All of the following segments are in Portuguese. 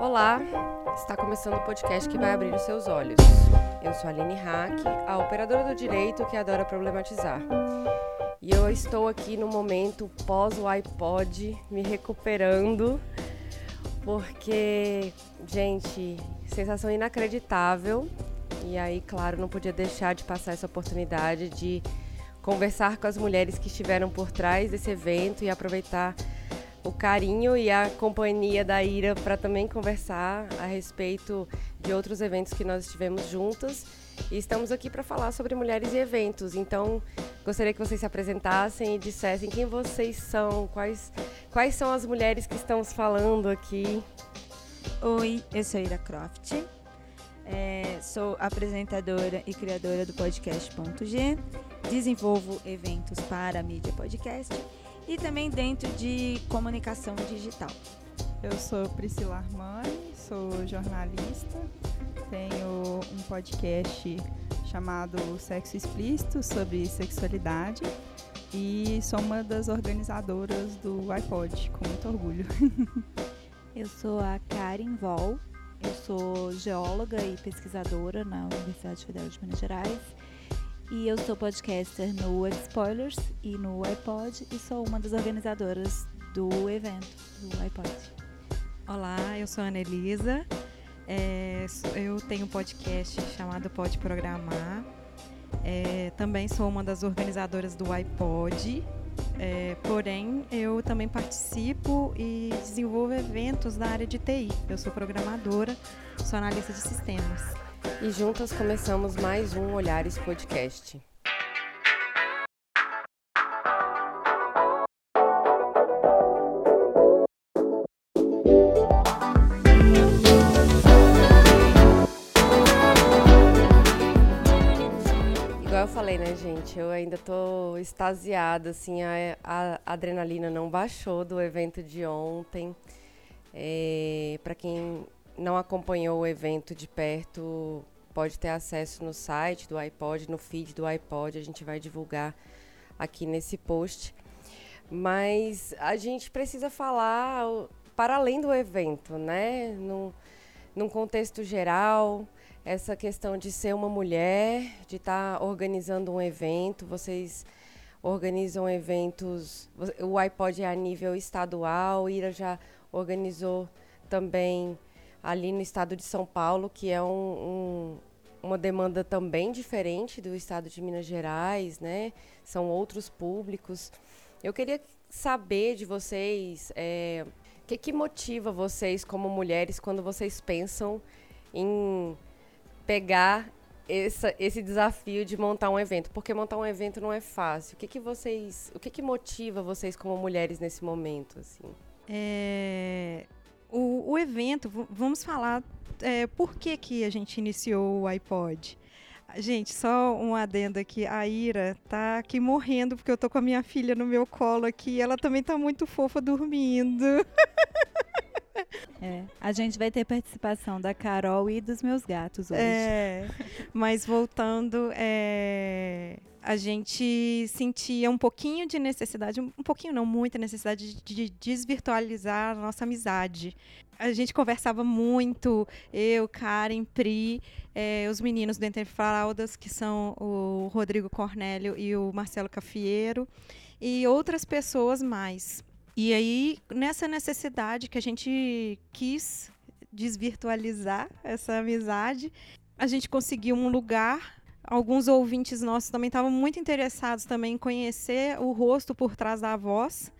Olá, está começando o podcast que vai abrir os seus olhos. Eu sou a Aline Hack, a operadora do direito que adora problematizar. E eu estou aqui no momento pós o iPod, me recuperando, porque, gente, sensação inacreditável. E aí, claro, não podia deixar de passar essa oportunidade de conversar com as mulheres que estiveram por trás desse evento e aproveitar o carinho e a companhia da Ira para também conversar a respeito de outros eventos que nós estivemos juntas. E estamos aqui para falar sobre mulheres e eventos. Então, gostaria que vocês se apresentassem e dissessem quem vocês são, quais, quais são as mulheres que estamos falando aqui. Oi, eu sou Ira Croft. É, sou apresentadora e criadora do podcast Ponto G. Desenvolvo eventos para a mídia podcast e também dentro de comunicação digital. Eu sou Priscila Armani, sou jornalista, tenho um podcast chamado Sexo Explícito sobre sexualidade e sou uma das organizadoras do iPod, com muito orgulho. Eu sou a Karen Vol, eu sou geóloga e pesquisadora na Universidade Federal de Minas Gerais e eu sou podcaster no Spoilers e no iPod e sou uma das organizadoras do evento do iPod. Olá, eu sou a Anelisa. É, eu tenho um podcast chamado Pode Programar. É, também sou uma das organizadoras do iPod. É, porém, eu também participo e desenvolvo eventos na área de TI. Eu sou programadora, sou analista de sistemas e juntas começamos mais um Olhares Podcast. Igual eu falei, né, gente? Eu ainda tô extasiada, assim, a, a adrenalina não baixou do evento de ontem. É, para quem não acompanhou o evento de perto, pode ter acesso no site do iPod, no feed do iPod, a gente vai divulgar aqui nesse post. Mas a gente precisa falar para além do evento, né? Num, num contexto geral, essa questão de ser uma mulher, de estar tá organizando um evento, vocês organizam eventos, o iPod é a nível estadual, Ira já organizou também ali no estado de São Paulo, que é um, um, uma demanda também diferente do estado de Minas Gerais, né? São outros públicos. Eu queria saber de vocês é, o que, que motiva vocês como mulheres quando vocês pensam em pegar essa, esse desafio de montar um evento, porque montar um evento não é fácil. O que, que vocês, o que, que motiva vocês como mulheres nesse momento, assim? É, o, o evento, vamos falar é, por que, que a gente iniciou o iPod. Gente, só um adendo aqui. A Ira tá aqui morrendo porque eu tô com a minha filha no meu colo aqui. Ela também tá muito fofa dormindo. É, a gente vai ter participação da Carol e dos meus gatos hoje. É, mas voltando, é, a gente sentia um pouquinho de necessidade, um pouquinho não, muita necessidade de desvirtualizar a nossa amizade. A gente conversava muito, eu, Karen, Pri, é, os meninos do Entre Fraldas, que são o Rodrigo Cornélio e o Marcelo Cafieiro, e outras pessoas mais. E aí, nessa necessidade que a gente quis desvirtualizar essa amizade, a gente conseguiu um lugar alguns ouvintes nossos também estavam muito interessados também em conhecer o rosto por trás da voz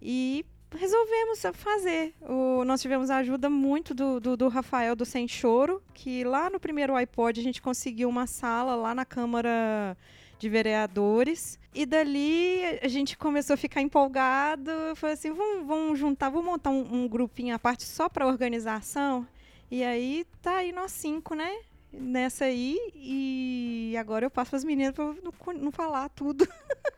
e resolvemos fazer. O, nós tivemos a ajuda muito do, do, do, Rafael do Sem Choro, que lá no primeiro iPod a gente conseguiu uma sala lá na Câmara de Vereadores. E dali a gente começou a ficar empolgado. Foi assim: vamos, vamos juntar, vamos montar um, um grupinho à parte só para organização. E aí tá aí nós cinco, né? Nessa aí e agora eu passo para as meninas para não, não falar tudo.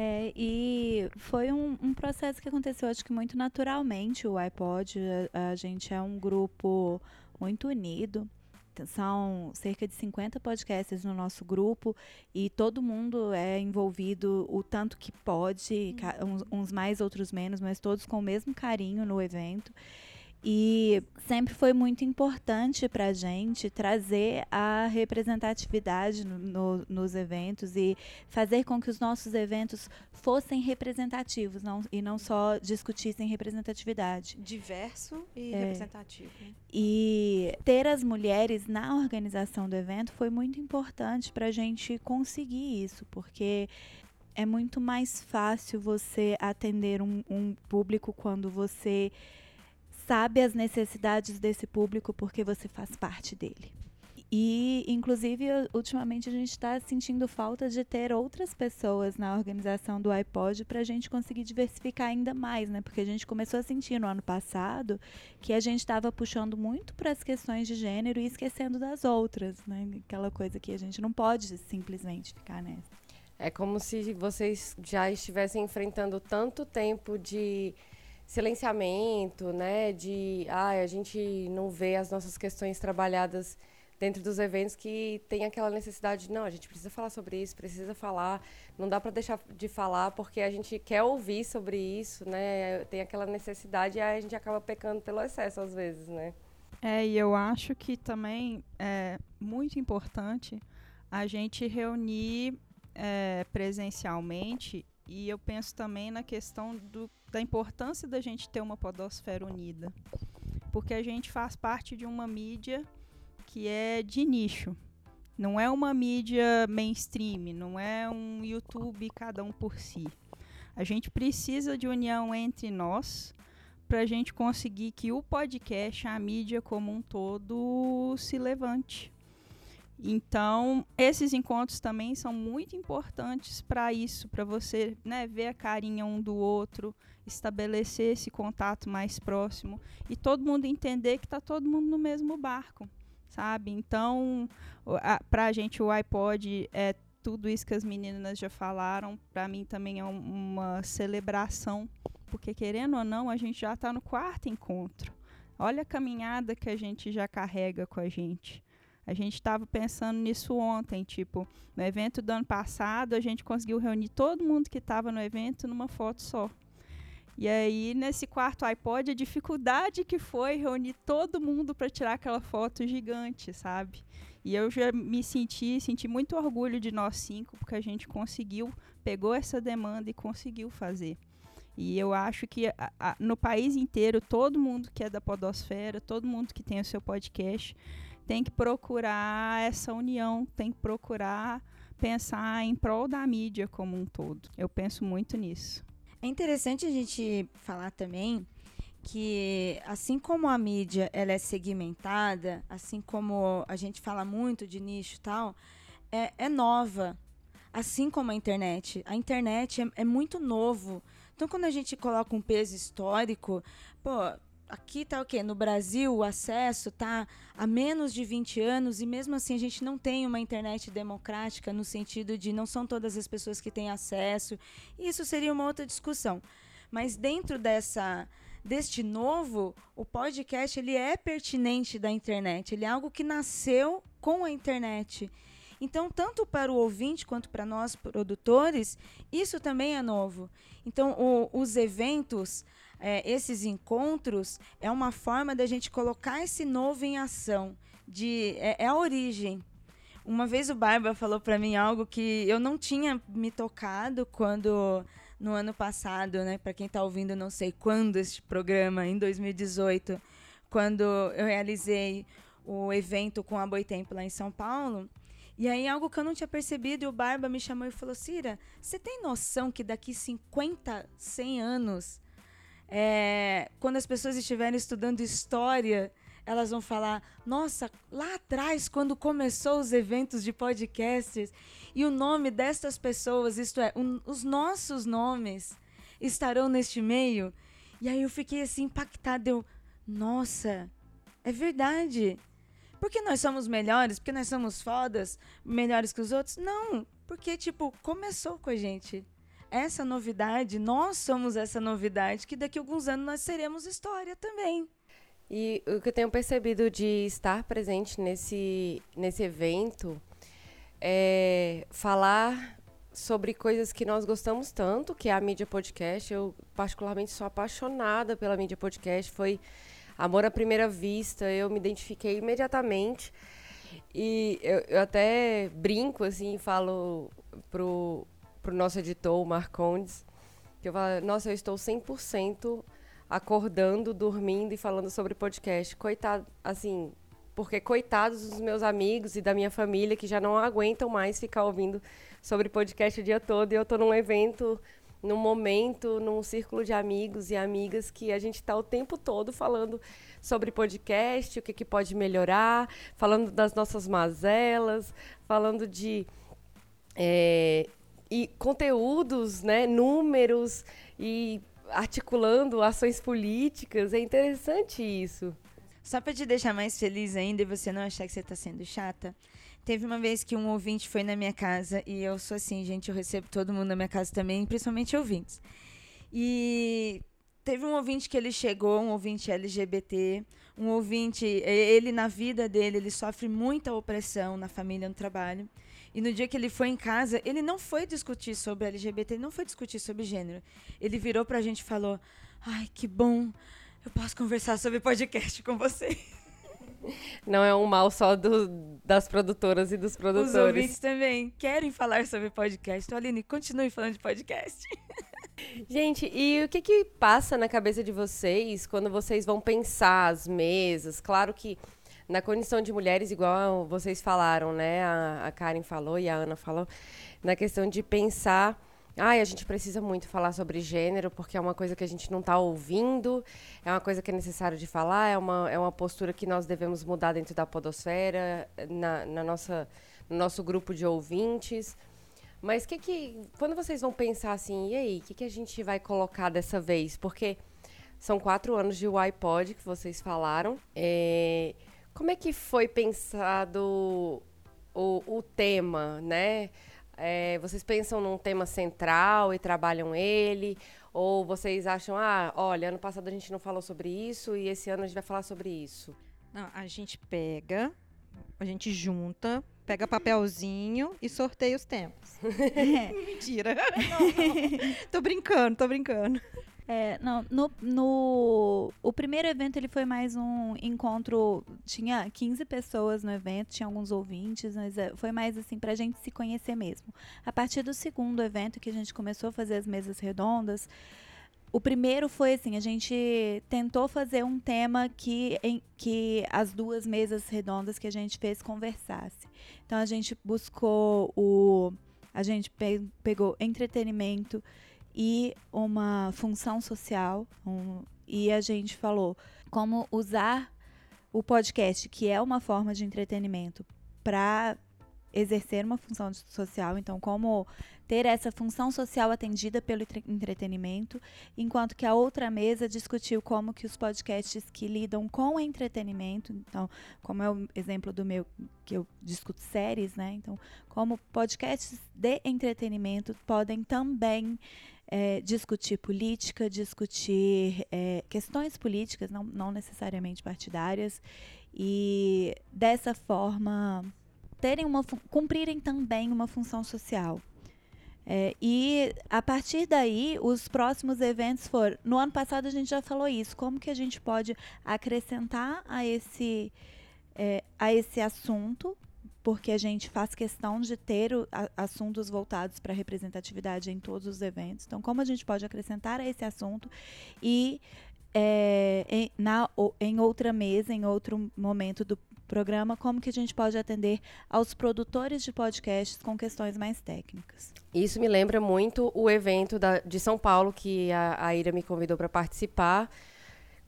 É, e foi um, um, processo que aconteceu, acho que muito naturalmente. O iPod, a, a, gente é um grupo muito unido. São cerca de 50 podcasts no nosso grupo e todo mundo é envolvido o tanto que pode, uns, uns mais, outros menos, mas todos com o mesmo carinho no evento. E sempre foi muito importante para a gente trazer a representatividade no, no, nos eventos e fazer com que os nossos eventos fossem representativos não, e não só discutissem representatividade. Diverso e é. representativo. E ter as mulheres na organização do evento foi muito importante para a gente conseguir isso, porque é muito mais fácil você atender um, um público quando você sabe as necessidades desse público porque você faz parte dele. E, inclusive, ultimamente a gente está sentindo falta de ter outras pessoas na organização do iPod para a gente conseguir diversificar ainda mais, né? Porque a gente começou a sentir no ano passado que a gente estava puxando muito para as questões de gênero e esquecendo das outras, né? Aquela coisa que a gente não pode simplesmente ficar nessa. É como se vocês já estivessem enfrentando tanto tempo de silenciamento, né, de ah, a gente não vê as nossas questões trabalhadas dentro dos eventos que tem aquela necessidade de, não, a gente precisa falar sobre isso, precisa falar, não dá para deixar de falar porque a gente quer ouvir sobre isso, né? Tem aquela necessidade e a gente acaba pecando pelo excesso às vezes, né? É, e eu acho que também é muito importante a gente reunir é, presencialmente e eu penso também na questão do, da importância da gente ter uma podosfera unida. Porque a gente faz parte de uma mídia que é de nicho. Não é uma mídia mainstream, não é um YouTube cada um por si. A gente precisa de união entre nós para a gente conseguir que o podcast, a mídia como um todo, se levante. Então, esses encontros também são muito importantes para isso, para você né, ver a carinha um do outro, estabelecer esse contato mais próximo e todo mundo entender que está todo mundo no mesmo barco, sabe? Então, para a gente o iPod é tudo isso que as meninas já falaram, para mim também é um, uma celebração, porque querendo ou não, a gente já está no quarto encontro. Olha a caminhada que a gente já carrega com a gente. A gente estava pensando nisso ontem, tipo, no evento do ano passado, a gente conseguiu reunir todo mundo que estava no evento numa foto só. E aí, nesse quarto iPod, a dificuldade que foi reunir todo mundo para tirar aquela foto gigante, sabe? E eu já me senti, senti muito orgulho de nós cinco, porque a gente conseguiu, pegou essa demanda e conseguiu fazer. E eu acho que a, a, no país inteiro, todo mundo que é da Podosfera, todo mundo que tem o seu podcast, tem que procurar essa união, tem que procurar pensar em prol da mídia como um todo. Eu penso muito nisso. É interessante a gente falar também que assim como a mídia ela é segmentada, assim como a gente fala muito de nicho e tal, é, é nova. Assim como a internet. A internet é, é muito novo. Então, quando a gente coloca um peso histórico, pô, aqui tá o quê? No Brasil, o acesso tá há menos de 20 anos e mesmo assim a gente não tem uma internet democrática no sentido de não são todas as pessoas que têm acesso. Isso seria uma outra discussão. Mas dentro dessa deste novo, o podcast ele é pertinente da internet, ele é algo que nasceu com a internet. Então, tanto para o ouvinte quanto para nós produtores, isso também é novo. Então, o, os eventos, é, esses encontros é uma forma da gente colocar esse novo em ação. De, é, é a origem. Uma vez o Barba falou para mim algo que eu não tinha me tocado quando no ano passado, né? Para quem está ouvindo, não sei quando este programa, em 2018, quando eu realizei o evento com a Boitempo lá em São Paulo. E aí, algo que eu não tinha percebido, e o Barba me chamou e falou: Cira, você tem noção que daqui 50, 100 anos é, quando as pessoas estiverem estudando história, elas vão falar: nossa, lá atrás, quando começou os eventos de podcasts, e o nome destas pessoas, isto é, um, os nossos nomes, estarão neste meio. E aí eu fiquei assim impactada. Eu, nossa, é verdade. Porque nós somos melhores? Porque nós somos fodas, melhores que os outros? Não, porque, tipo, começou com a gente essa novidade, nós somos essa novidade, que daqui a alguns anos nós seremos história também. E o que eu tenho percebido de estar presente nesse, nesse evento é falar sobre coisas que nós gostamos tanto, que é a mídia podcast. Eu, particularmente, sou apaixonada pela mídia podcast. Foi Amor à primeira vista, eu me identifiquei imediatamente. E eu, eu até brinco, assim, falo pro, pro nosso editor, o Marcondes, que eu falo, nossa, eu estou 100% acordando, dormindo e falando sobre podcast. Coitado, assim, porque coitados dos meus amigos e da minha família que já não aguentam mais ficar ouvindo sobre podcast o dia todo e eu estou num evento num momento, num círculo de amigos e amigas que a gente está o tempo todo falando sobre podcast, o que, que pode melhorar, falando das nossas mazelas, falando de é, e conteúdos, né, números e articulando ações políticas. É interessante isso. Só para te deixar mais feliz ainda e você não achar que você está sendo chata, teve uma vez que um ouvinte foi na minha casa e eu sou assim, gente, eu recebo todo mundo na minha casa também, principalmente ouvintes. E teve um ouvinte que ele chegou, um ouvinte LGBT, um ouvinte, ele na vida dele, ele sofre muita opressão na família, no trabalho. E no dia que ele foi em casa, ele não foi discutir sobre LGBT, ele não foi discutir sobre gênero. Ele virou pra gente e falou: Ai, que bom, eu posso conversar sobre podcast com você. Não é um mal só do, das produtoras e dos produtores. Os ouvintes também querem falar sobre podcast. Então, Aline, continue falando de podcast. Gente, e o que que passa na cabeça de vocês quando vocês vão pensar as mesas? Claro que na condição de mulheres, igual vocês falaram, né? A, a Karen falou e a Ana falou, na questão de pensar Ai, a gente precisa muito falar sobre gênero, porque é uma coisa que a gente não está ouvindo, é uma coisa que é necessário de falar, é uma, é uma postura que nós devemos mudar dentro da podosfera, na, na nossa, no nosso grupo de ouvintes. Mas que que quando vocês vão pensar assim, e aí, o que, que a gente vai colocar dessa vez? Porque são quatro anos de iPod que vocês falaram. É, como é que foi pensado o, o tema, né? É, vocês pensam num tema central e trabalham ele? Ou vocês acham, ah, olha, ano passado a gente não falou sobre isso e esse ano a gente vai falar sobre isso? Não, a gente pega, a gente junta, pega papelzinho e sorteia os temas. Mentira. Não, não. Tô brincando, tô brincando. É, não, no, no o primeiro evento ele foi mais um encontro, tinha 15 pessoas no evento, tinha alguns ouvintes, mas é, foi mais assim pra gente se conhecer mesmo. A partir do segundo evento que a gente começou a fazer as mesas redondas, o primeiro foi assim, a gente tentou fazer um tema que, em, que as duas mesas redondas que a gente fez conversasse. Então a gente buscou o. A gente pe pegou entretenimento e uma função social. Um, e a gente falou como usar o podcast, que é uma forma de entretenimento, para exercer uma função social. Então, como ter essa função social atendida pelo entretenimento, enquanto que a outra mesa discutiu como que os podcasts que lidam com entretenimento, então, como é o exemplo do meu que eu discuto séries, né? Então, como podcasts de entretenimento podem também é, discutir política, discutir é, questões políticas, não, não necessariamente partidárias, e dessa forma terem uma cumprirem também uma função social. É, e a partir daí, os próximos eventos foram. No ano passado a gente já falou isso. Como que a gente pode acrescentar a esse, é, a esse assunto porque a gente faz questão de ter o, a, assuntos voltados para representatividade em todos os eventos. Então, como a gente pode acrescentar a esse assunto e é, em, na, em outra mesa, em outro momento do programa, como que a gente pode atender aos produtores de podcasts com questões mais técnicas. Isso me lembra muito o evento da, de São Paulo que a, a Ira me convidou para participar,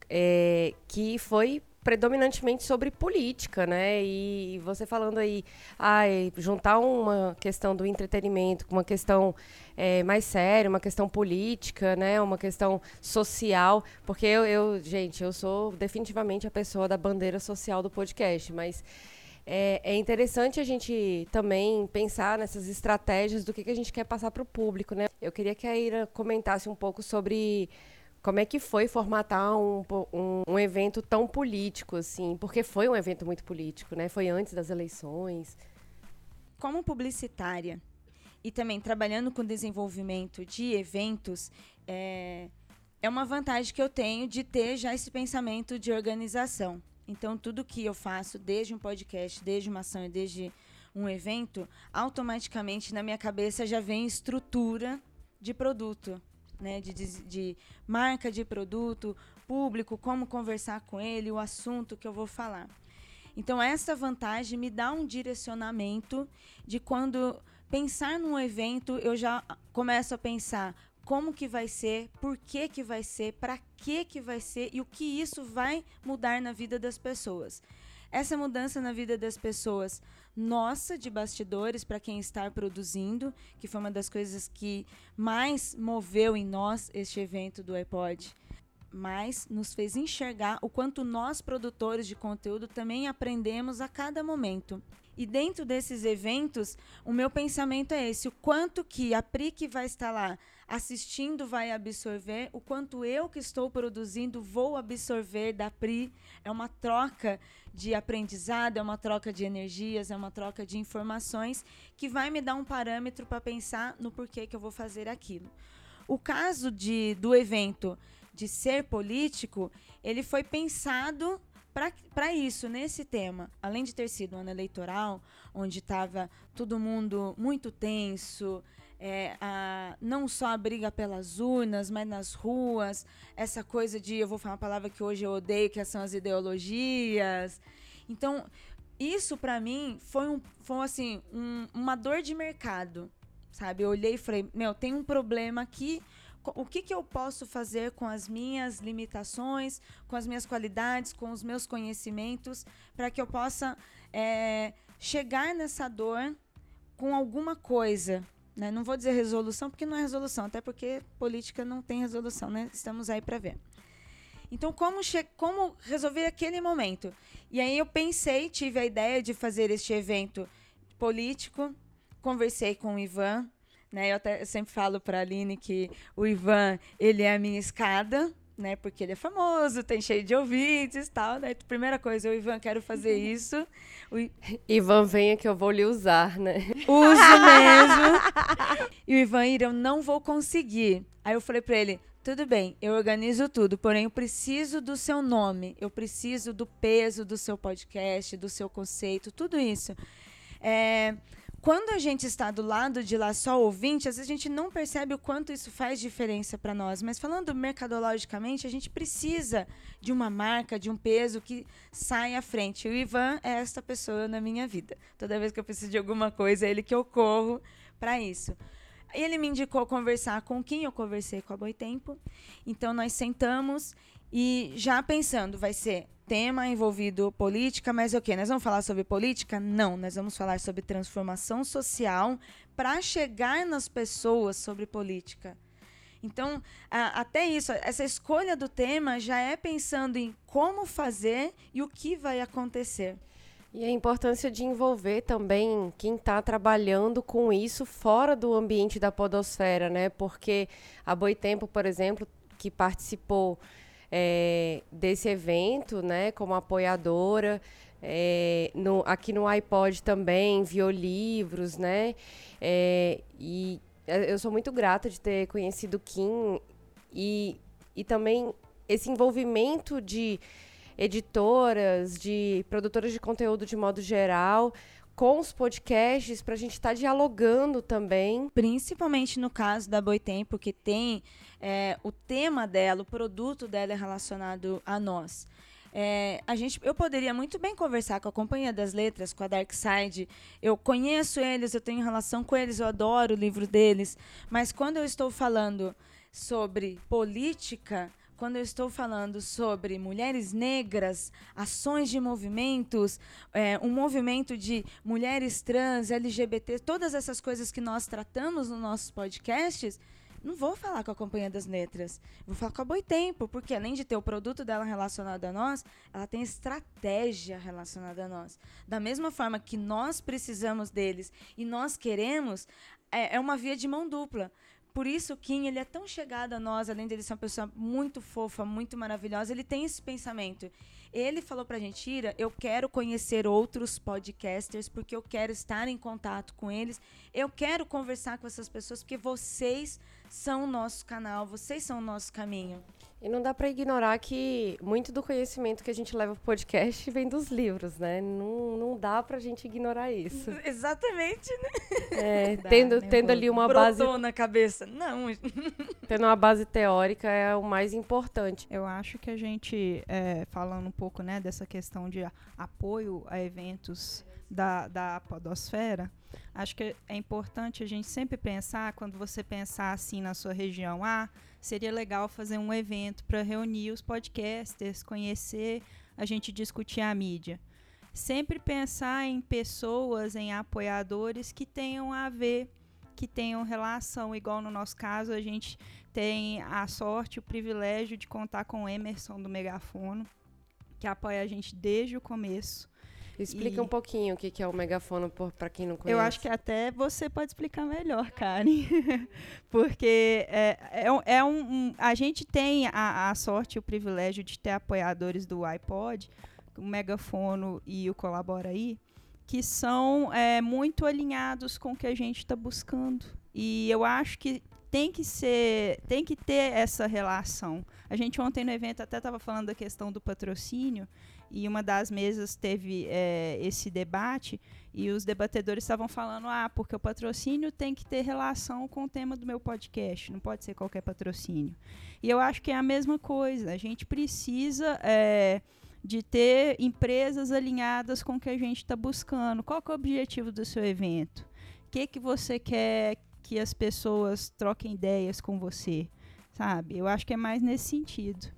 é, que foi predominantemente sobre política, né? E você falando aí, ai, juntar uma questão do entretenimento com uma questão é, mais séria, uma questão política, né? Uma questão social, porque eu, eu, gente, eu sou definitivamente a pessoa da bandeira social do podcast, mas é, é, interessante a gente também pensar nessas estratégias do que, que a gente quer passar para o público, né? Eu queria que a Ira comentasse um pouco sobre como é que foi formatar um, um, um, evento tão político, assim? Porque foi um evento muito político, né? Foi antes das eleições. Como publicitária e também trabalhando com desenvolvimento de eventos, é, é uma vantagem que eu tenho de ter já esse pensamento de organização. Então, tudo que eu faço, desde um podcast, desde uma ação e desde um evento, automaticamente na minha cabeça já vem estrutura de produto, né? De, de, marca de produto, público, como conversar com ele, o assunto que eu vou falar. Então, essa vantagem me dá um direcionamento de quando pensar num evento, eu já começo a pensar como que vai ser, por que que vai ser, para que que vai ser e o que isso vai mudar na vida das pessoas. Essa mudança na vida das pessoas, nossa, de bastidores, para quem está produzindo, que foi uma das coisas que mais moveu em nós este evento do iPod, mas nos fez enxergar o quanto nós, produtores de conteúdo, também aprendemos a cada momento. E dentro desses eventos, o meu pensamento é esse: o quanto que a Pri que vai estar lá assistindo vai absorver, o quanto eu que estou produzindo vou absorver da Pri. É uma troca de aprendizado, é uma troca de energias, é uma troca de informações que vai me dar um parâmetro para pensar no porquê que eu vou fazer aquilo. O caso de, do evento de ser político, ele foi pensado para isso, nesse tema, além de ter sido um ano eleitoral, onde estava todo mundo muito tenso, é, a, não só a briga pelas urnas, mas nas ruas, essa coisa de, eu vou falar uma palavra que hoje eu odeio, que são as ideologias. Então, isso para mim foi, um, foi assim, um, uma dor de mercado, sabe? Eu olhei e falei, meu, tem um problema aqui, o que, que eu posso fazer com as minhas limitações, com as minhas qualidades, com os meus conhecimentos, para que eu possa é, chegar nessa dor com alguma coisa. Né? Não vou dizer resolução, porque não é resolução, até porque política não tem resolução, né? Estamos aí para ver. Então, como, como resolver aquele momento? E aí eu pensei, tive a ideia de fazer este evento político, conversei com o Ivan, né? Eu, até, eu sempre falo para a Aline que o Ivan, ele é a minha escada, né? Porque ele é famoso, tem cheio de ouvintes e tal, né? Primeira coisa, o Ivan, quero fazer isso. O Ivan, venha que eu vou lhe usar, né? Uso mesmo. e o Ivan, Ira, eu não vou conseguir. Aí eu falei para ele, tudo bem, eu organizo tudo, porém eu preciso do seu nome, eu preciso do peso do seu podcast, do seu conceito, tudo isso. É, quando a gente está do lado de lá só ouvinte, às vezes a gente não percebe o quanto isso faz diferença para nós. Mas falando mercadologicamente, a gente precisa de uma marca, de um peso que saia à frente. O Ivan é esta pessoa na minha vida. Toda vez que eu preciso de alguma coisa, é ele que eu corro para isso. Ele me indicou conversar com quem eu conversei com a Boitempo. Então nós sentamos e já pensando, vai ser tema envolvido política, mas é o quê? Nós vamos falar sobre política? Não, nós vamos falar sobre transformação social para chegar nas pessoas sobre política. Então, até isso, essa escolha do tema já é pensando em como fazer e o que vai acontecer. E a importância de envolver também quem está trabalhando com isso fora do ambiente da podosfera, né? Porque a Boitempo, por exemplo, que participou é, desse evento, né, como apoiadora. É, no, aqui no iPod também enviou livros, né? É, e eu sou muito grata de ter conhecido o Kim e, e também esse envolvimento de editoras, de produtoras de conteúdo de modo geral, com os podcasts para a gente estar tá dialogando também. Principalmente no caso da Boitempo, que tem é, o tema dela, o produto dela é relacionado a nós. É, a gente, eu poderia muito bem conversar com a Companhia das Letras, com a Dark Side. Eu conheço eles, eu tenho relação com eles, eu adoro o livro deles. Mas quando eu estou falando sobre política, quando eu estou falando sobre mulheres negras, ações de movimentos, é, um movimento de mulheres trans, LGBT, todas essas coisas que nós tratamos nos nossos podcasts, não vou falar com a Companhia das Letras. Vou falar com a Boitempo, porque além de ter o produto dela relacionado a nós, ela tem estratégia relacionada a nós. Da mesma forma que nós precisamos deles e nós queremos, é, é uma via de mão dupla por isso, Kim, ele é tão chegado a nós, além dele ser uma pessoa muito fofa, muito maravilhosa, ele tem esse pensamento. Ele falou pra gente, Ira, eu quero conhecer outros podcasters, porque eu quero estar em contato com eles, eu quero conversar com essas pessoas, porque vocês são o nosso canal, vocês são o nosso caminho. E não dá para ignorar que muito do conhecimento que a gente leva pro podcast vem dos livros, né? Não, não dá pra gente ignorar isso. Exatamente, né? É, tendo, né, tendo ali uma base, na cabeça. Não, tendo uma base teórica é o mais importante. Eu acho que a gente, é, falando um pouco né, dessa questão de a- apoio a eventos da, da podosfera, acho que é importante a gente sempre pensar, quando você pensar assim na sua região, ah, seria legal fazer um evento para reunir os podcasters, conhecer, a gente discutir a mídia. Sempre pensar em pessoas, em apoiadores que tenham a ver, que tenham relação, igual no nosso caso, a gente tem a sorte, o privilégio de contar com o Emerson do Megafono, que apoia a gente desde o começo. Explica E- um pouquinho o que que é o megafono para quem não conhece. Eu acho que até você pode explicar melhor, Karen. Porque é, é, um- é um, um- A gente tem a, a sorte e o privilégio de ter apoiadores do iPod, o Megafono e o Colabora aí, que são é, muito alinhados com o que a gente está buscando. E eu acho que tem que ser, tem que ter essa relação. A gente ontem no evento até estava falando da questão do patrocínio e uma das mesas teve é, esse debate e os debatedores estavam falando, ah, porque o patrocínio tem que ter relação com o tema do meu podcast, não pode ser qualquer patrocínio. E eu acho que é a mesma coisa. A gente precisa é, de ter empresas alinhadas com o que a gente está buscando. Qual é o objetivo do seu evento? O que, que você quer que as pessoas troquem ideias com você? Sabe? Eu acho que é mais nesse sentido.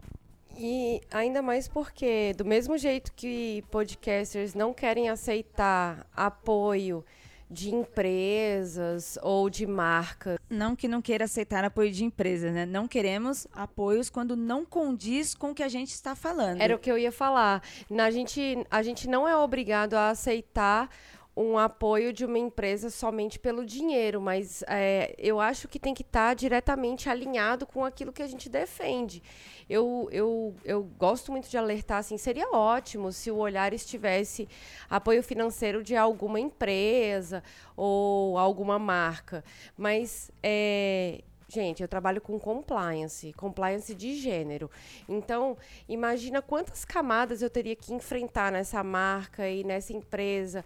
E ainda mais porque, do mesmo jeito que podcasters não querem aceitar apoio de empresas ou de marcas, não que não queira aceitar apoio de empresa, né? Não queremos apoios quando não condiz com o que a gente está falando. era o que eu ia falar. Na, gente, a gente não é obrigado a aceitar um apoio de uma empresa somente pelo dinheiro, mas é, eu acho que tem que estar diretamente alinhado com aquilo que a gente defende. Eu, eu, eu gosto muito de alertar, assim, seria ótimo se o olhar estivesse apoio financeiro de alguma empresa ou alguma marca, mas é, Gente, eu trabalho com compliance, compliance de gênero. Então, imagina quantas camadas eu teria que enfrentar nessa marca e nessa empresa,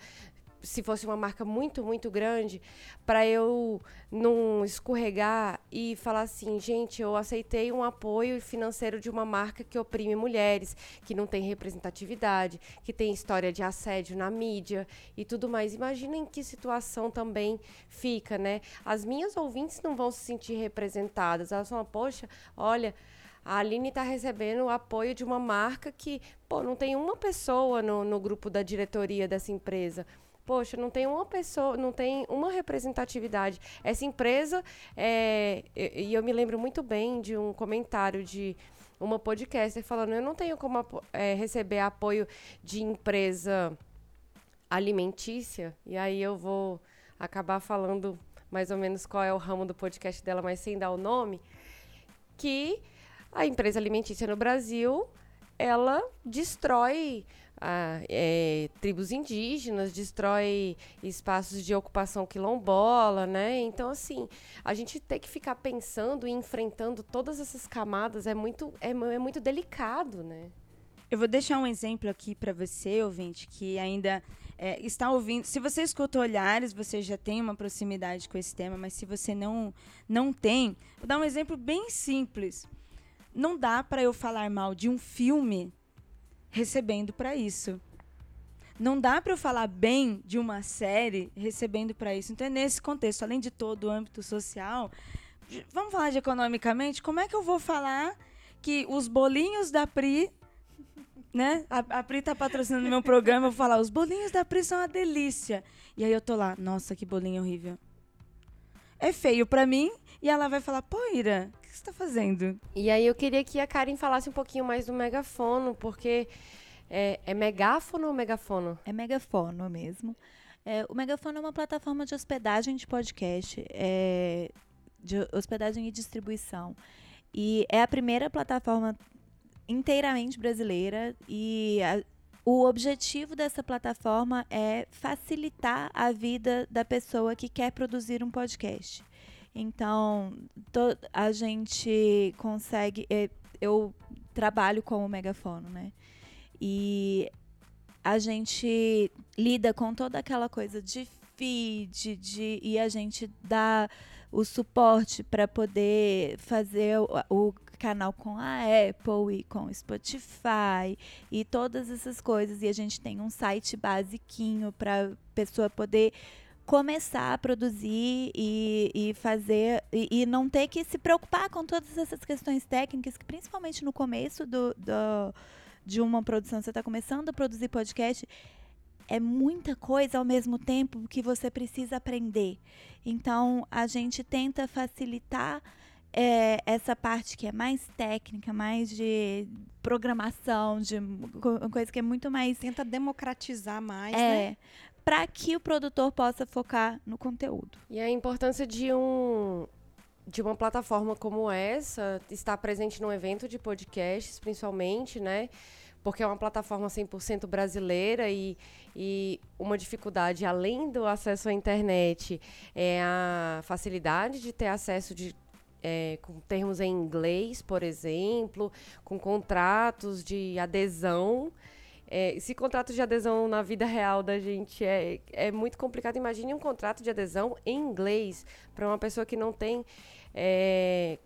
se fosse uma marca muito, muito grande, para eu não escorregar e falar assim, gente, eu aceitei um apoio financeiro de uma marca que oprime mulheres, que não tem representatividade, que tem história de assédio na mídia e tudo mais. Imagina em que situação também fica, né? As minhas ouvintes não vão se sentir representadas. Elas falam, poxa, olha, a Aline está recebendo o apoio de uma marca que, pô, não tem uma pessoa no, no grupo da diretoria dessa empresa. Poxa, não tem uma pessoa, não tem uma representatividade. Essa empresa, é, e eu me lembro muito bem de um comentário de uma podcaster falando: eu não tenho como é, receber apoio de empresa alimentícia. E aí eu vou acabar falando mais ou menos qual é o ramo do podcast dela, mas sem dar o nome. Que a empresa alimentícia no Brasil ela destrói é, tribos indígenas, destrói espaços de ocupação quilombola, né? Então, assim, a gente tem que ficar pensando e enfrentando todas essas camadas é muito, é, é muito delicado, né? Eu vou deixar um exemplo aqui para você, ouvinte, que ainda é, está ouvindo. Se você escuta olhares, você já tem uma proximidade com esse tema, mas se você não, não tem, vou dar um exemplo bem simples. Não dá para eu falar mal de um filme recebendo para isso. Não dá para eu falar bem de uma série recebendo para isso. Então, é nesse contexto, além de todo o âmbito social, vamos falar de economicamente, como é que eu vou falar que os bolinhos da Pri né? A, a Pri tá patrocinando meu programa, eu vou falar, os bolinhos da Pri são uma delícia. E aí eu tô lá, nossa, que bolinho horrível. É feio pra mim, e ela vai falar, pô, Ira, que você tá fazendo? E aí eu queria que a Karen falasse um pouquinho mais do megafono, porque é, é megáfono ou megafono? É megafono mesmo. É, o Megafono é uma plataforma de hospedagem de podcast. É, de hospedagem e distribuição. E é a primeira plataforma inteiramente brasileira e a, o objetivo dessa plataforma é facilitar a vida da pessoa que quer produzir um podcast. Então, to, a gente consegue. É, eu trabalho com o megafono, né? E a gente lida com toda aquela coisa de feed, de, e a gente dá o suporte para poder fazer o, o canal com a Apple e com o Spotify e todas essas coisas. E a gente tem um site basiquinho para pessoa poder começar a produzir e, e fazer e, e, não ter que se preocupar com todas essas questões técnicas que principalmente no começo do, do de uma produção você está começando a produzir podcast é muita coisa ao mesmo tempo que você precisa aprender então a gente tenta facilitar é, essa parte que é mais técnica, mais de programação, de coisa que é muito mais. Tenta democratizar mais, é, né? Para que o produtor possa focar no conteúdo. E a importância de um de uma plataforma como essa estar presente num evento de podcasts, principalmente, né? Porque é uma plataforma 100% brasileira e, e uma dificuldade, além do acesso à internet, é a facilidade de ter acesso de é, com termos em inglês, por exemplo, com contratos de adesão. É, esse contrato de adesão na vida real da gente é, é muito complicado. Imagine um contrato de adesão em inglês para uma pessoa que não tem é,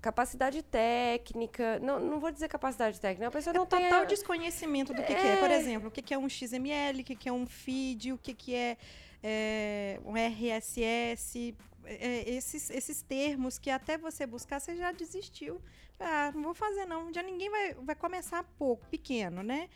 capacidade técnica. Não, não vou dizer capacidade técnica, a pessoa é não tem. total desconhecimento do que é. que é. Por exemplo, o que, é um XML, o que, é um feed, o que, que é, é um RSS é, esses, esses termos que até você buscar, você já desistiu. Ah, não vou fazer não. Já ninguém vai, vai começar pouco, pequeno, né?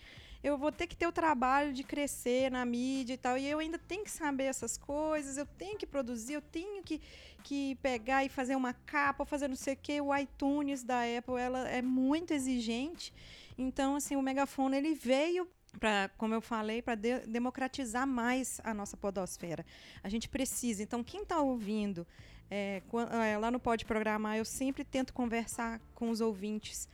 Eu vou ter que ter o trabalho de crescer na mídia e tal. E eu ainda tenho que saber essas coisas, eu tenho que produzir, eu tenho que, que pegar e fazer uma capa, fazer não sei o quê. O iTunes da Apple, ela é muito exigente. Então, assim, o megafone ele veio para, como eu falei, para de democratizar mais a nossa podosfera. A gente precisa. Então, quem está ouvindo, é, é, lá no Pode Programar, eu sempre tento conversar com os ouvintes,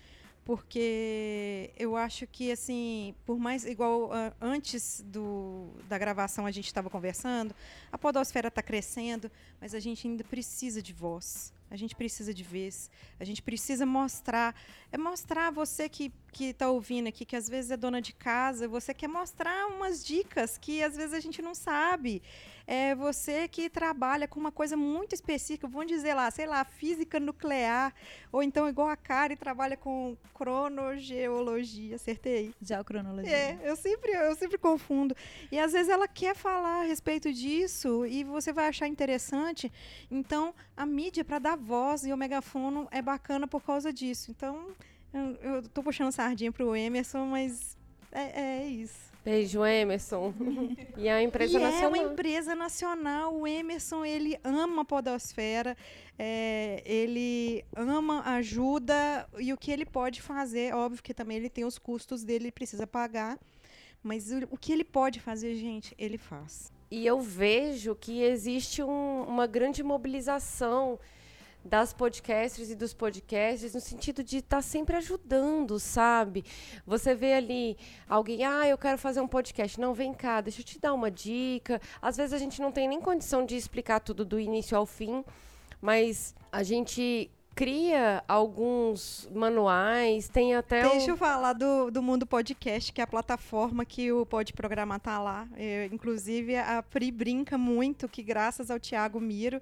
porque eu acho que, assim, por mais. Igual uh, antes do, da gravação a gente estava conversando, a podosfera está crescendo, mas a gente ainda precisa de voz. A gente precisa de vez. A gente precisa mostrar. É mostrar você que está ouvindo aqui, que às vezes é dona de casa, você quer mostrar umas dicas que às vezes a gente não sabe. É você que trabalha com uma coisa muito específica, vamos dizer lá, sei lá, física nuclear, ou então igual a Kari trabalha com cronogeologia, acertei? Geocronologia. É, eu sempre, eu sempre confundo. E às vezes ela quer falar a respeito disso e você vai achar interessante. Então, a mídia para dar voz e o megafono é bacana por causa disso. Então, eu, eu tô puxando sardinha pro Emerson, mas é, é isso. Beijo, Emerson. e a empresa e nacional. É uma empresa nacional. O Emerson, ele ama a podosfera, é, ele ama, ajuda, e o que ele pode fazer, óbvio que também ele tem os custos dele, ele precisa pagar, mas o, o que ele pode fazer, gente, ele faz. E eu vejo que existe um, uma grande mobilização das podcasters e dos podcasts no sentido de estar tá sempre ajudando, sabe? Você vê ali alguém, ah, eu quero fazer um podcast. Não, vem cá, deixa eu te dar uma dica. Às vezes a gente não tem nem condição de explicar tudo do início ao fim, mas a gente cria alguns manuais, tem até. Deixa eu falar do, do Mundo Podcast, que é a plataforma que o Pode Programar tá lá. Eu, inclusive, a Pri brinca muito que, graças ao Tiago Miro,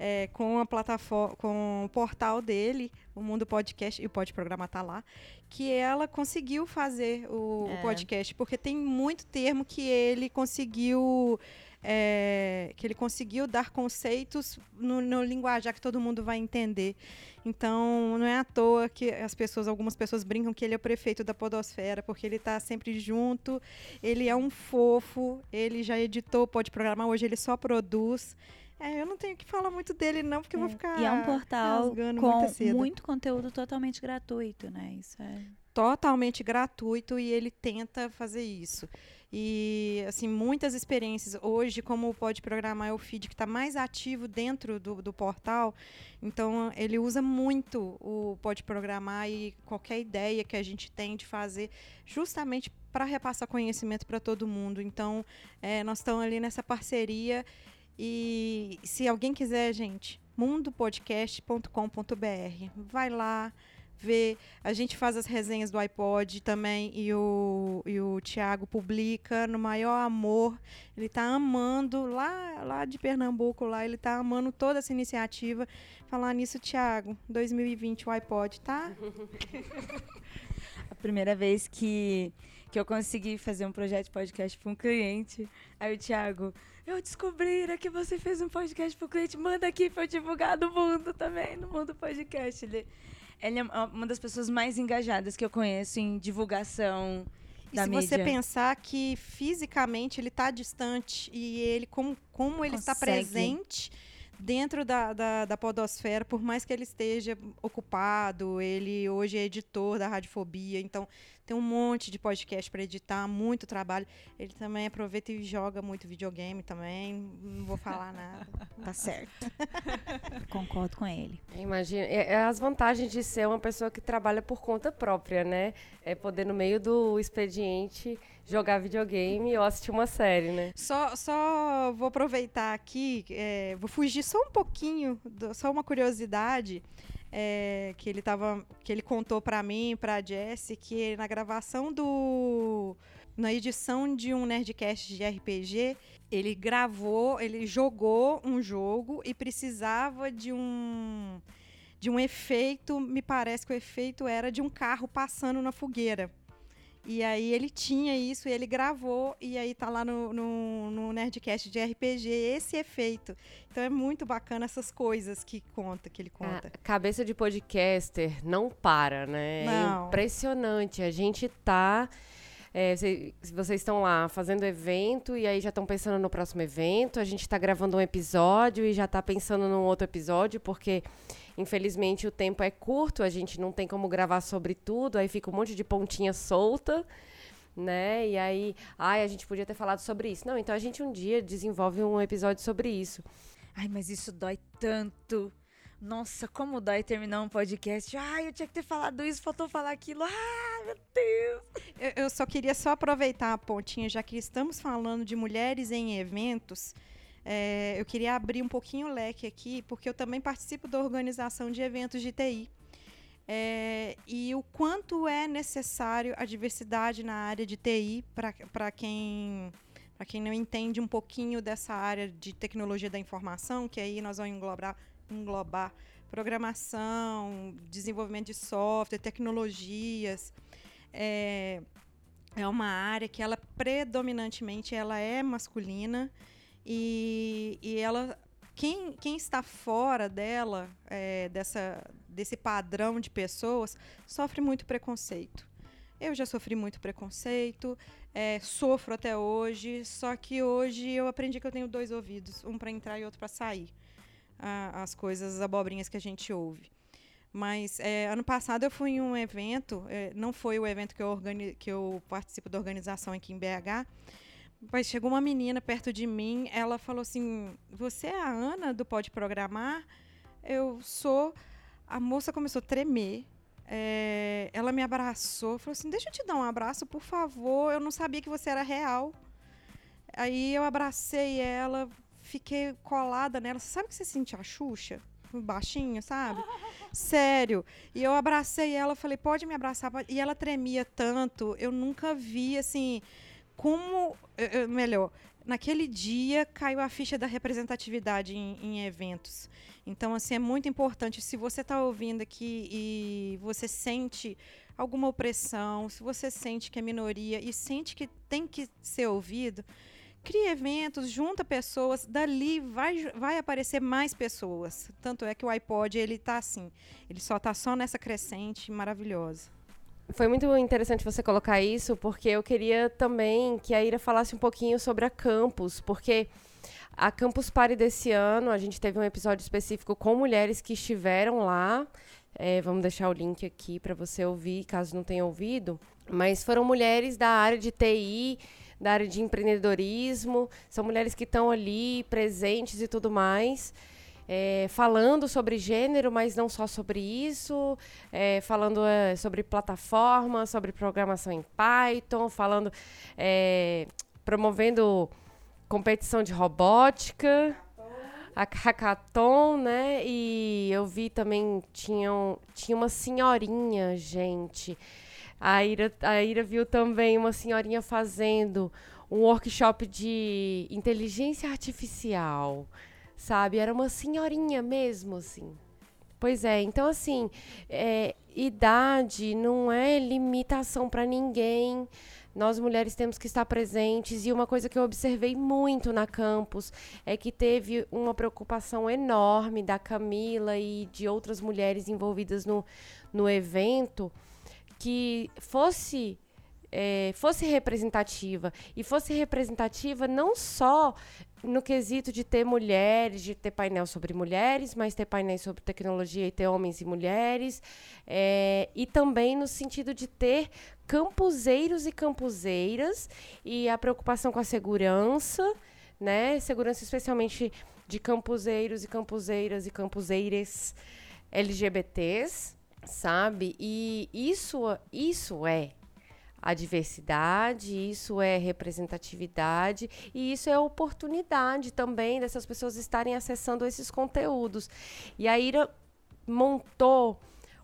é, com a plataforma, com o portal dele, o Mundo Podcast, e o Pode Programar tá lá, que ela conseguiu fazer o, é. o podcast, porque tem muito termo que ele conseguiu. É, que ele conseguiu dar conceitos no, no linguajar que todo mundo vai entender. Então, não é à toa que as pessoas, algumas pessoas brincam que ele é o prefeito da podosfera, porque ele está sempre junto, ele é um fofo, ele já editou, pode programar, hoje ele só produz. É, eu não tenho que falar muito dele, não, porque é. eu vou ficar. E é um portal com muito conteúdo totalmente gratuito, né? Isso é. Totalmente gratuito e ele tenta fazer isso. e assim muitas experiências hoje como o Pode Programar é o feed que está mais ativo dentro do, do portal então ele usa muito o Pode Programar e qualquer ideia que a gente tem de fazer justamente para repassar conhecimento para todo mundo então é, nós estamos ali nessa parceria e se alguém quiser gente mundopodcast.com.br vai lá vê. A gente faz as resenhas do iPod também e o, e o Thiago publica no maior amor. Ele está amando, lá, lá de Pernambuco, lá, ele está amando toda essa iniciativa. Falar nisso, Thiago, 2020 o iPod, tá? A primeira vez que, que eu consegui fazer um projeto de podcast para um cliente, aí o Thiago, eu descobri que você fez um podcast para o cliente, manda aqui para eu divulgar no mundo também, no mundo podcast. Ele, ele é uma das pessoas mais engajadas que eu conheço em divulgação e se mídia. você pensar que fisicamente ele está distante e ele como, como ele está presente dentro da, da, da podosfera, por mais que ele esteja ocupado, ele hoje é editor da Radiofobia, então tem um monte de podcast para editar, muito trabalho. Ele também aproveita e joga muito videogame também, não vou falar nada. Tá certo. Concordo com ele. Imagina, é, é as vantagens de ser uma pessoa que trabalha por conta própria, né? É poder, no meio do expediente, jogar videogame ou assistir uma série, né? Só, só vou aproveitar aqui, é, vou fugir só um pouquinho, do- só uma curiosidade é, que ele tava, que ele contou pra mim, pra Jessie, que na gravação do, na edição de um nerdcast de RPG, ele gravou, ele jogou um jogo e precisava de um de um efeito, me parece que o efeito era de um carro passando na fogueira. E aí ele tinha isso e ele gravou, e aí tá lá no, no, no Nerdcast de RPG esse efeito. Então é muito bacana essas coisas que conta, que ele conta. A cabeça de podcaster não para, né? Não. É impressionante. A gente tá. É, vocês estão lá fazendo evento e aí já estão pensando no próximo evento, a gente está gravando um episódio e já está pensando num outro episódio, porque infelizmente o tempo é curto, a gente não tem como gravar sobre tudo, aí fica um monte de pontinha solta, né? E aí, ai, a gente podia ter falado sobre isso. Não, então a gente um dia desenvolve um episódio sobre isso. Ai, mas isso dói tanto. Nossa, como dói terminar um podcast. Ai, eu tinha que ter falado isso, faltou falar aquilo. Ah, meu Deus. Eu, eu só queria só aproveitar a pontinha, já que estamos falando de mulheres em eventos. é, eu queria abrir um pouquinho o leque aqui, porque eu também participo da organização de eventos de TI. É, e o quanto é necessário a diversidade na área de TI para quem para quem não entende um pouquinho dessa área de tecnologia da informação, que aí nós vamos englobar, englobar programação, desenvolvimento de software, tecnologias. É, é uma área que ela predominantemente ela é masculina e, e ela quem, quem está fora dela é, dessa desse padrão de pessoas sofre muito preconceito eu já sofri muito preconceito é, sofro até hoje só que hoje eu aprendi que eu tenho dois ouvidos um para entrar e outro para sair a- as coisas as abobrinhas que a gente ouve mas é, ano passado eu fui em um evento, é, não foi o evento que eu, que eu participo da organização aqui em BH, mas chegou uma menina perto de mim, ela falou assim: Você é a Ana do Pode Programar? Eu sou. A moça começou a tremer. é, ela me abraçou, falou assim: Deixa eu te dar um abraço, por favor. Eu não sabia que você era real. Aí eu abracei ela, fiquei colada nela. Você sabe que você sente a Xuxa? Baixinho, sabe? Sério. E eu abracei ela, falei, pode me abraçar. pode?" E ela tremia tanto. Eu nunca vi, assim, como. eu- eu- melhor, naquele dia caiu a ficha da representatividade em, em eventos. Então, assim, é muito importante. Se você está ouvindo aqui e você sente alguma opressão, se você sente que é minoria e sente que tem que ser ouvido, crie eventos, junta pessoas, dali vai, vai aparecer mais pessoas. Tanto é que o iPod, ele tá assim, ele só tá só nessa crescente maravilhosa. Foi muito interessante você colocar isso, porque eu queria também que a Ira falasse um pouquinho sobre a Campus, porque a Campus Party desse ano, a gente teve um episódio específico com mulheres que estiveram lá. É, vamos deixar o link aqui para você ouvir, caso não tenha ouvido. Mas foram mulheres da área de TI, da área de empreendedorismo, são mulheres que estão ali presentes e tudo mais. É, falando sobre gênero, mas não só sobre isso, é, falando é, sobre plataforma, sobre programação em Python, falando, é, promovendo competição de robótica a hackathon, né? E eu vi também, tinham, tinha uma senhorinha, gente. A Ira, a Ira viu também uma senhorinha fazendo um workshop de inteligência artificial, sabe? Era uma senhorinha mesmo, assim. Pois é, então assim, é, idade não é limitação para ninguém. Nós mulheres temos que estar presentes e uma coisa que eu observei muito na campus é que teve uma preocupação enorme da Camila e de outras mulheres envolvidas no, no evento que fosse é, fosse representativa e fosse representativa não só no quesito de ter mulheres, de ter painel sobre mulheres, mas ter painéis sobre tecnologia e ter homens e mulheres, é, e também no sentido de ter campuseiros e campuseiras e a preocupação com a segurança, né? Segurança especialmente de campuseiros e campuseiras e campuseires LGBTs, sabe? E isso, isso é a diversidade, isso é representatividade e isso é oportunidade também dessas pessoas estarem acessando esses conteúdos. E a Ira montou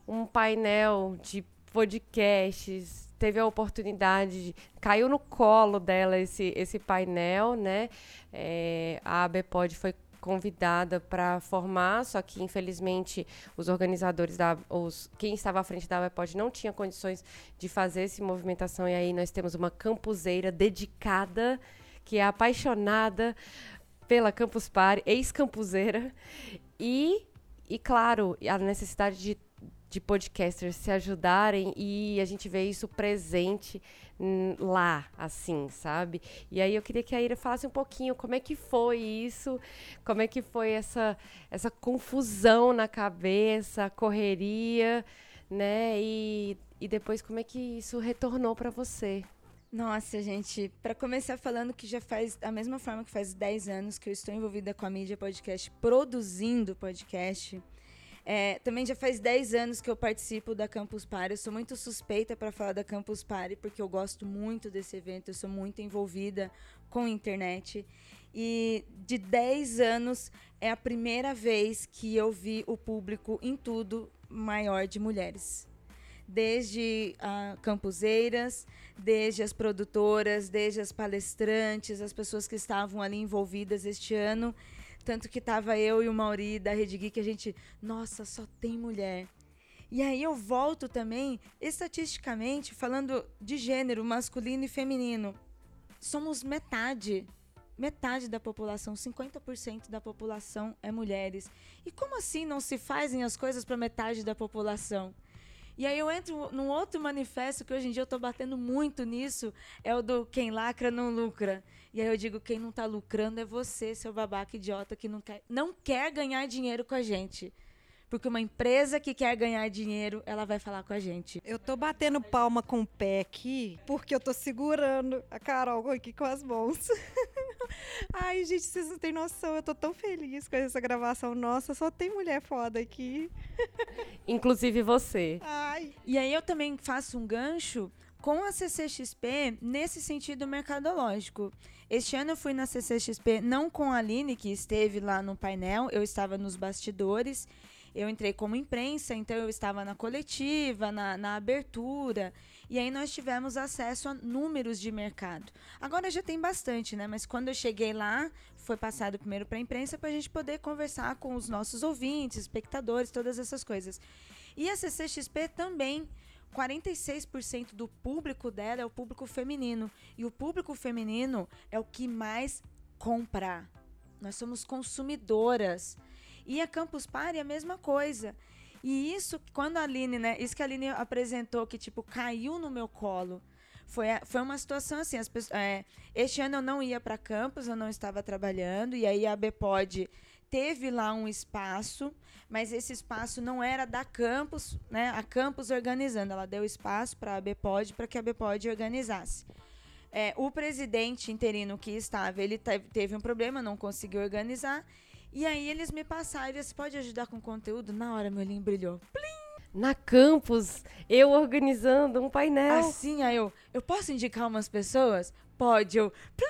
um painel de podcasts, teve a oportunidade, de, caiu no colo dela esse, esse painel, né? É, a ABPOD foi convidada para formar, só que infelizmente os organizadores da os quem estava à frente da UEPOD não tinha condições de fazer essa movimentação. E aí nós temos uma campuseira dedicada que é apaixonada pela Campus Party, ex-campuseira. E e claro, a necessidade de de podcasters se ajudarem e a gente vê isso presente lá, assim, sabe? E aí eu queria que a Ira falasse um pouquinho como é que foi isso, como é que foi essa, essa confusão na cabeça, correria, né? E, e depois como é que isso retornou para você? Nossa, gente, para começar falando que já faz, da mesma forma que faz 10 anos que eu estou envolvida com a mídia podcast, produzindo podcast, é, também já faz 10 anos que eu participo da Campus Party. Eu sou muito suspeita para falar da Campus Party, porque eu gosto muito desse evento, eu sou muito envolvida com a internet. E de 10 anos é a primeira vez que eu vi o público em tudo maior de mulheres. Desde a campuseiras, desde as produtoras, desde as palestrantes, as pessoas que estavam ali envolvidas este ano. Tanto que tava eu e o Mauri da Rede Geek, a gente, nossa, só tem mulher. E aí eu volto também, estatisticamente, falando de gênero masculino e feminino. Somos metade. Metade da população, 50% da população é mulheres. E como assim não se fazem as coisas para metade da população? E aí eu entro num outro manifesto que hoje em dia eu estou batendo muito nisso, é o do quem lacra não lucra. E aí eu digo, quem não está lucrando é você, seu babaca idiota, que não quer, não quer ganhar dinheiro com a gente. Porque uma empresa que quer ganhar dinheiro, ela vai falar com a gente. Eu tô batendo palma com o pé aqui, porque eu tô segurando a Carol aqui com as mãos. Ai, gente, vocês não têm noção. Eu tô tão feliz com essa gravação. Nossa, só tem mulher foda aqui. Inclusive você. Ai. E aí eu também faço um gancho com a CCXP nesse sentido mercadológico. Este ano eu fui na CCXP não com a Aline, que esteve lá no painel, eu estava nos bastidores eu entrei como imprensa, então eu estava na coletiva, na, na abertura, e aí nós tivemos acesso a números de mercado. Agora já tem bastante, né? Mas quando eu cheguei lá, foi passado primeiro para a imprensa para a gente poder conversar com os nossos ouvintes, espectadores, todas essas coisas. E a CCXP também 46% do público dela é o público feminino. E o público feminino é o que mais compra. Nós somos consumidoras. E a Campus Party é a mesma coisa. E isso, quando a Aline, né? Isso que a Aline apresentou, que tipo, caiu no meu colo. Foi, foi uma situação assim, as pessoas, é, este ano eu não ia para campus, eu não estava trabalhando, e aí a Bpod teve lá um espaço, mas esse espaço não era da campus, né? A campus organizando, ela deu espaço para a Bpod para que a Bpod organizasse. é, o presidente interino que estava, ele teve um problema, não conseguiu organizar. E aí eles me passaram, você pode ajudar com conteúdo? Na hora meu olhinho brilhou. Plim! Na campus, eu organizando um painel. Assim, aí eu, eu posso indicar umas pessoas? Pode, eu, plim!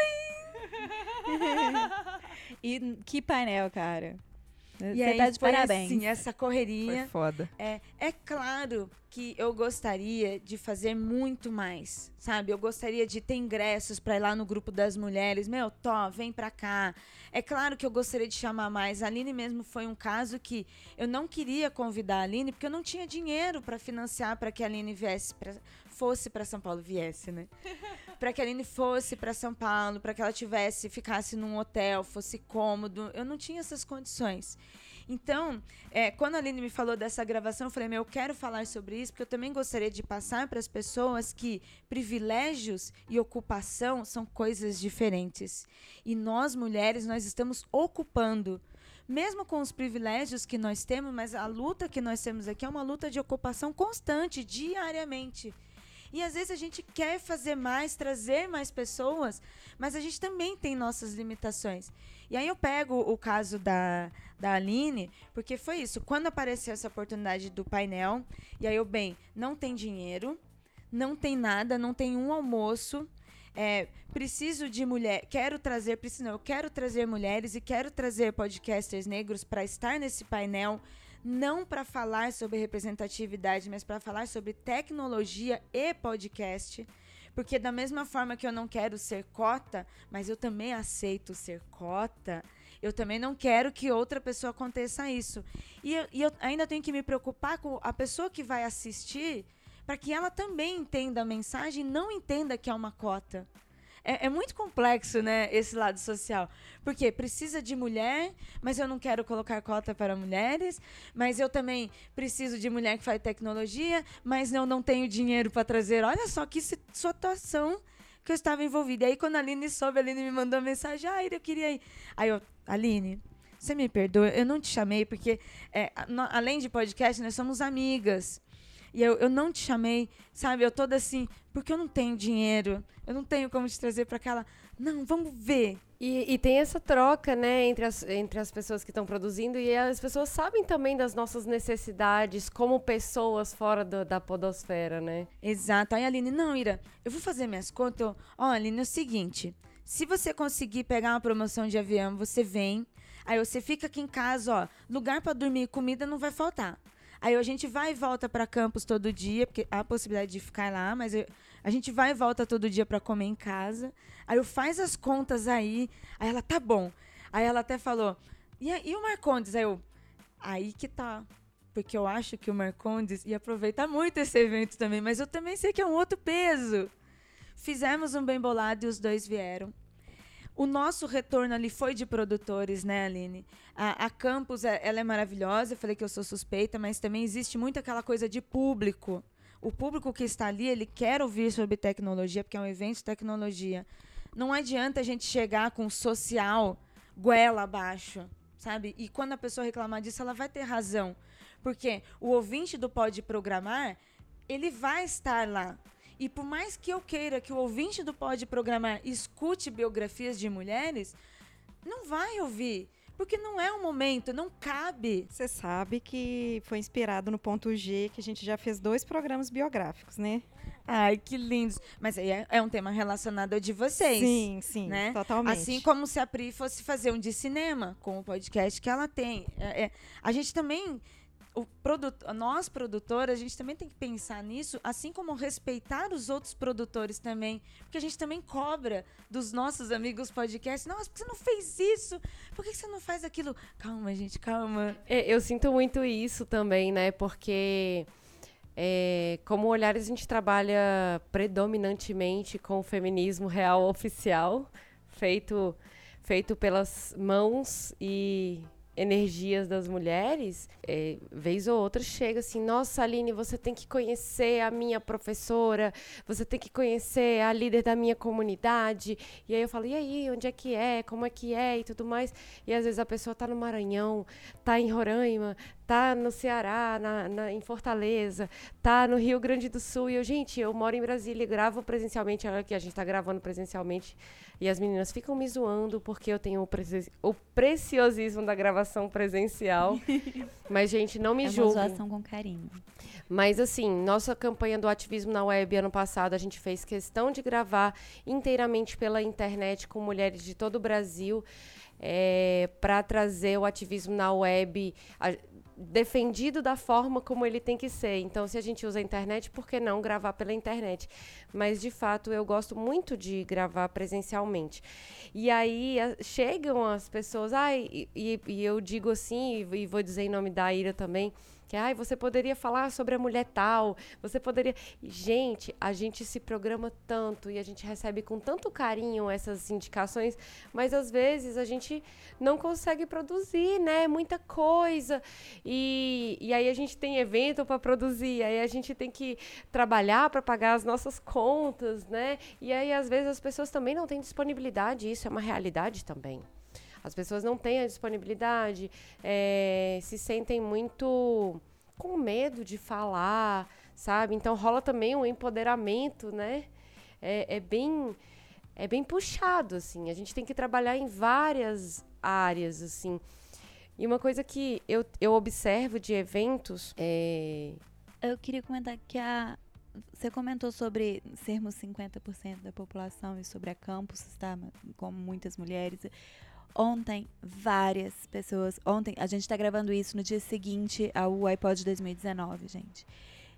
e que painel, cara. E Você aí, tá de parabéns. Assim, essa correria. Foi foda. É, é claro que eu gostaria de fazer muito mais, sabe? Eu gostaria de ter ingressos para ir lá no grupo das mulheres. Meu, Tó, vem pra cá. É claro que eu gostaria de chamar mais. A Aline mesmo foi um caso que eu não queria convidar a Aline porque eu não tinha dinheiro para financiar para que a Aline viesse fosse para São Paulo, viesse, né? para que a Aline fosse para São Paulo, para que ela tivesse, ficasse num hotel, fosse cômodo. Eu não tinha essas condições. Então, é, quando a Aline me falou dessa gravação, eu falei, meu, eu quero falar sobre isso, porque eu também gostaria de passar para as pessoas que privilégios e ocupação são coisas diferentes. E nós, mulheres, nós estamos ocupando mesmo com os privilégios que nós temos, mas a luta que nós temos aqui é uma luta de ocupação constante, diariamente. E às vezes a gente quer fazer mais, trazer mais pessoas, mas a gente também tem nossas limitações. E aí eu pego o caso da, da Aline, porque foi isso. Quando apareceu essa oportunidade do painel, e aí eu, bem, não tem dinheiro, não tem nada, não tem um almoço. É, preciso de mulher, quero trazer, preciso não, eu quero trazer mulheres e quero trazer podcasters negros para estar nesse painel não para falar sobre representatividade, mas para falar sobre tecnologia e podcast. Porque da mesma forma que eu não quero ser cota, mas eu também aceito ser cota, eu também não quero que outra pessoa aconteça isso. E eu, e eu ainda tenho que me preocupar com a pessoa que vai assistir, para que ela também entenda a mensagem e não entenda que é uma cota é, é, muito complexo, né, esse lado social. Porque precisa de mulher, mas eu não quero colocar cota para mulheres, mas eu também preciso de mulher que faz tecnologia, mas eu não tenho dinheiro para trazer. Olha só que situação que eu estava envolvida. E aí, quando a Aline soube, a Aline me mandou mensagem: Ah, eu queria ir. Aí eu, Aline, você me perdoa, eu não te chamei, porque é, no, além de podcast, nós somos amigas. E eu, eu não te chamei, sabe? Eu toda assim, porque eu não tenho dinheiro, eu não tenho como te trazer para aquela. Não, vamos ver. E, e, tem essa troca, né, entre as, entre as pessoas que estão produzindo e as pessoas sabem também das nossas necessidades como pessoas fora do, da podosfera, né? Exato. Aí, Aline, não, Ira, eu vou fazer minhas contas. Ó, Aline, é o seguinte: se você conseguir pegar uma promoção de avião, você vem. Aí você fica aqui em casa, ó. Lugar para dormir e comida não vai faltar. Aí a gente vai e volta para campus todo dia, porque há a possibilidade de ficar lá, mas eu, a gente vai e volta todo dia para comer em casa. Aí eu faz as contas aí. Aí ela, tá bom. Aí ela até falou, e, e o Marcondes? Aí eu, aí que tá. Porque eu acho que o Marcondes ia aproveitar muito esse evento também, mas eu também sei que é um outro peso. Fizemos um bem bolado e os dois vieram. O nosso retorno ali foi de produtores, né, Aline? A, a Campus, é, ela é maravilhosa, eu falei que eu sou suspeita, mas também existe muito aquela coisa de público. O público que está ali, ele quer ouvir sobre tecnologia, porque é um evento de tecnologia. Não adianta a gente chegar com social goela abaixo, sabe? E quando a pessoa reclamar disso, ela vai ter razão. Porque o ouvinte do Pode Programar, ele vai estar lá. E por mais que eu queira que o ouvinte do Pode Programar escute biografias de mulheres, não vai ouvir. Porque não é o momento, não cabe. Você sabe que foi inspirado no ponto G, que a gente já fez dois programas biográficos, né? Ai, que lindos. Mas aí é, é, um tema relacionado ao de vocês. Sim, sim, né? totalmente. Assim como se a Pri fosse fazer um de cinema, com o podcast que ela tem. É, é, a gente também produto, nós produtoras, a gente também tem que pensar nisso, assim como respeitar os outros produtores também, porque a gente também cobra dos nossos amigos podcasts. Nossa, por que você não fez isso? Por que você não faz aquilo? Calma, gente, calma. É, eu sinto muito isso também, né? Porque é, como Olhares a gente trabalha predominantemente com o feminismo real oficial, feito feito pelas mãos e energias das mulheres, é, vez ou outra chega assim, nossa, Aline, você tem que conhecer a minha professora, você tem que conhecer a líder da minha comunidade. E aí eu falo, e aí, onde é que é, como é que é e tudo mais. E às vezes a pessoa está no Maranhão, está em Roraima, tá no Ceará, na, na, em Fortaleza, tá no Rio Grande do Sul. E eu, gente, eu moro em Brasília, gravo presencialmente, olha aqui, a gente está gravando presencialmente. E as meninas ficam me zoando porque eu tenho o, preci o preciosismo da gravação presencial. Mas, gente, não me é julguem. uma zoação com carinho. Mas, assim, nossa campanha do ativismo na web ano passado, a gente fez questão de gravar inteiramente pela internet com mulheres de todo o Brasil. É, para trazer o ativismo na web a, defendido da forma como ele tem que ser. Então, se a gente usa a internet, por que não gravar pela internet? Mas, de fato, eu gosto muito de gravar presencialmente. E aí a, chegam as pessoas, ah, e, e, e eu digo assim, e, e vou dizer em nome da Ira também que ai, você poderia falar sobre a mulher tal, você poderia. Gente, a gente se programa tanto e a gente recebe com tanto carinho essas indicações, mas às vezes a gente não consegue produzir, né? Muita coisa. E, e aí a gente tem evento para produzir, aí a gente tem que trabalhar para pagar as nossas contas, né? E aí às vezes as pessoas também não têm disponibilidade, isso é uma realidade também. As pessoas não têm a disponibilidade, é, se sentem muito com medo de falar, sabe? Então rola também um empoderamento, né? É, é, bem é bem puxado, assim. A gente tem que trabalhar em várias áreas, assim. E uma coisa que eu, eu observo de eventos é... Eu queria comentar que a, você comentou sobre sermos 50% da população e sobre a campus estar com muitas mulheres. Ontem, várias pessoas. Ontem, a gente tá gravando isso no dia seguinte ao iPod 2019, gente.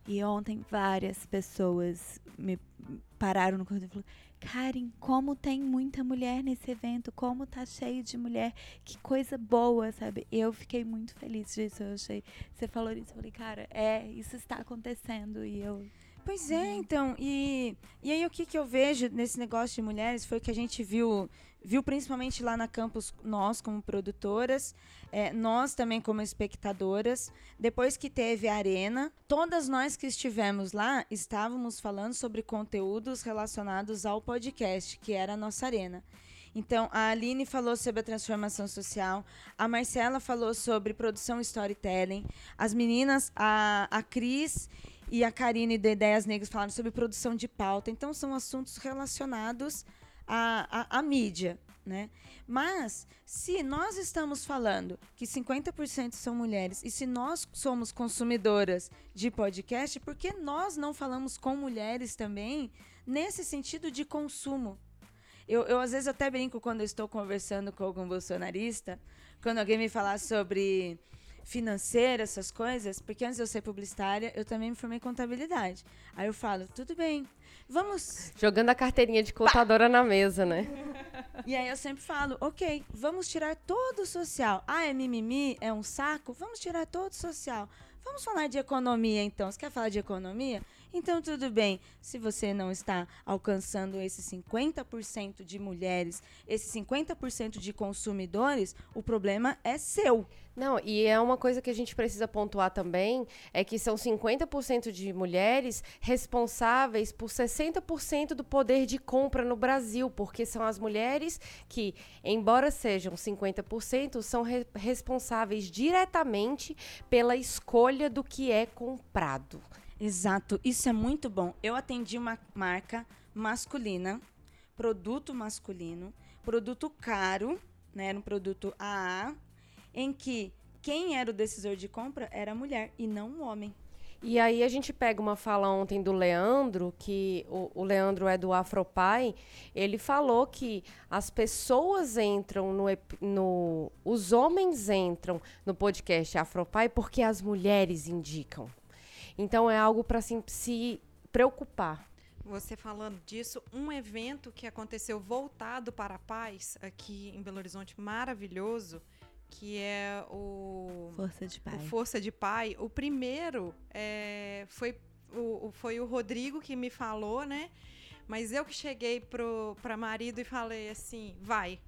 E ontem, várias pessoas me pararam no corredor e falaram: Karen, como tem muita mulher nesse evento, como tá cheio de mulher, que coisa boa, sabe? Eu fiquei muito feliz disso. Eu achei. Você falou isso, eu falei, cara, é, isso está acontecendo. E eu Pois é, então, e, e aí o que, que eu vejo nesse negócio de mulheres foi que a gente viu, viu principalmente lá na campus, nós como produtoras, é, nós também como espectadoras. Depois que teve a arena, todas nós que estivemos lá estávamos falando sobre conteúdos relacionados ao podcast, que era a nossa arena. Então, a Aline falou sobre a transformação social, a Marcela falou sobre produção storytelling, as meninas, a, a Cris e a Karine de Ideias Negras falaram sobre produção de pauta. Então, são assuntos relacionados à, à, à mídia. Né? Mas, se nós estamos falando que 50% são mulheres e se nós somos consumidoras de podcast, por que nós não falamos com mulheres também nesse sentido de consumo? Eu, eu às vezes até brinco quando estou conversando com algum bolsonarista, quando alguém me falar sobre financeira, essas coisas, porque antes de eu ser publicitária, eu também me formei em contabilidade. Aí eu falo, tudo bem, vamos. Jogando a carteirinha de contadora na mesa, né? E aí eu sempre falo, ok, vamos tirar todo o social. Ah, é mimimi, é um saco? Vamos tirar todo o social. Vamos falar de economia então. Você quer falar de economia? Então, tudo bem, se você não está alcançando esses 50% de mulheres, esses 50% de consumidores, o problema é seu. Não, e é uma coisa que a gente precisa pontuar também, é que são 50% de mulheres responsáveis por 60% do poder de compra no Brasil, porque são as mulheres que, embora sejam 50%, são re responsáveis diretamente pela escolha do que é comprado. Exato, isso é muito bom. Eu atendi uma marca masculina, produto masculino, produto caro, né, era um produto AA, em que quem era o decisor de compra era a mulher e não o homem. E aí a gente pega uma fala ontem do Leandro, que o, o, Leandro é do Afropai, ele falou que as pessoas entram no, no. Os homens entram no podcast Afropai porque as mulheres indicam. Então é algo para se, se preocupar. Você falando disso, um evento que aconteceu voltado para a paz aqui em Belo Horizonte, maravilhoso, que é o Força de Pai. O Força de Pai. O primeiro é, foi, o, foi o Rodrigo que me falou, né? Mas eu que cheguei para marido e falei assim, vai,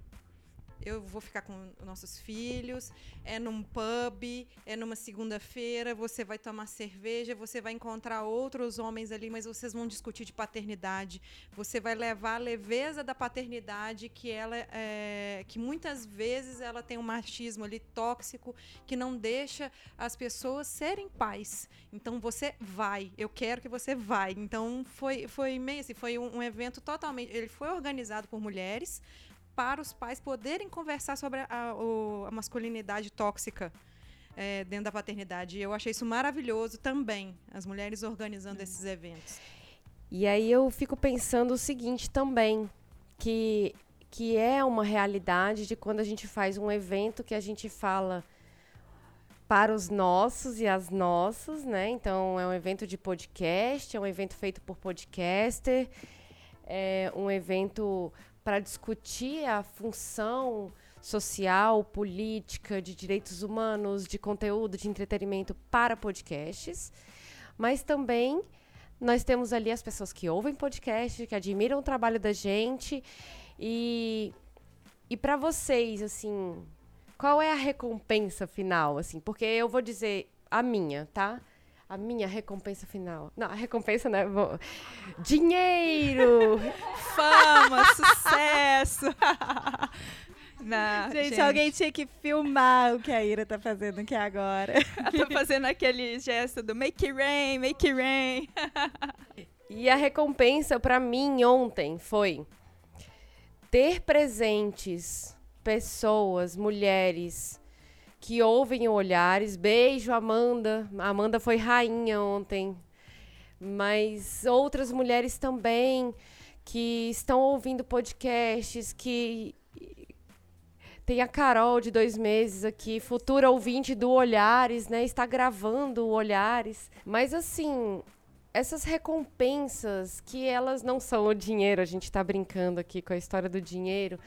eu vou ficar com nossos filhos, é num pub, é numa segunda-feira, você vai tomar cerveja, você vai encontrar outros homens ali, mas vocês vão discutir de paternidade. Você vai levar a leveza da paternidade, que ela é, que muitas vezes ela tem um machismo ali tóxico que não deixa as pessoas serem pais. Então você vai, eu quero que você vai. Então foi foi meio assim, foi um, um evento totalmente, ele foi organizado por mulheres para os pais poderem conversar sobre a, a, a masculinidade tóxica é, dentro da paternidade. Eu achei isso maravilhoso também, as mulheres organizando uhum. esses eventos. E aí eu fico pensando o seguinte também, que, que é uma realidade de quando a gente faz um evento que a gente fala para os nossos e as nossas, né? Então é um evento de podcast, é um evento feito por podcaster, é um evento para discutir a função social, política, de direitos humanos, de conteúdo, de entretenimento para podcasts, mas também nós temos ali as pessoas que ouvem podcast, que admiram o trabalho da gente e e para vocês assim, qual é a recompensa final assim? Porque eu vou dizer a minha, tá? A minha recompensa final. Não, a recompensa não é. Bom. Dinheiro! Fama, sucesso! Não, gente, gente, alguém tinha que filmar o que a Ira tá fazendo aqui agora. tô fazendo aquele gesto do make it rain, make it rain. e a recompensa para mim ontem foi ter presentes pessoas, mulheres que ouvem olhares. Beijo, Amanda. A Amanda foi rainha ontem. Mas outras mulheres também que estão ouvindo podcasts, que tem a Carol de dois meses aqui, futura ouvinte do Olhares, né? Está gravando o Olhares. Mas assim, essas recompensas que elas não são o dinheiro, a gente está brincando aqui com a história do dinheiro,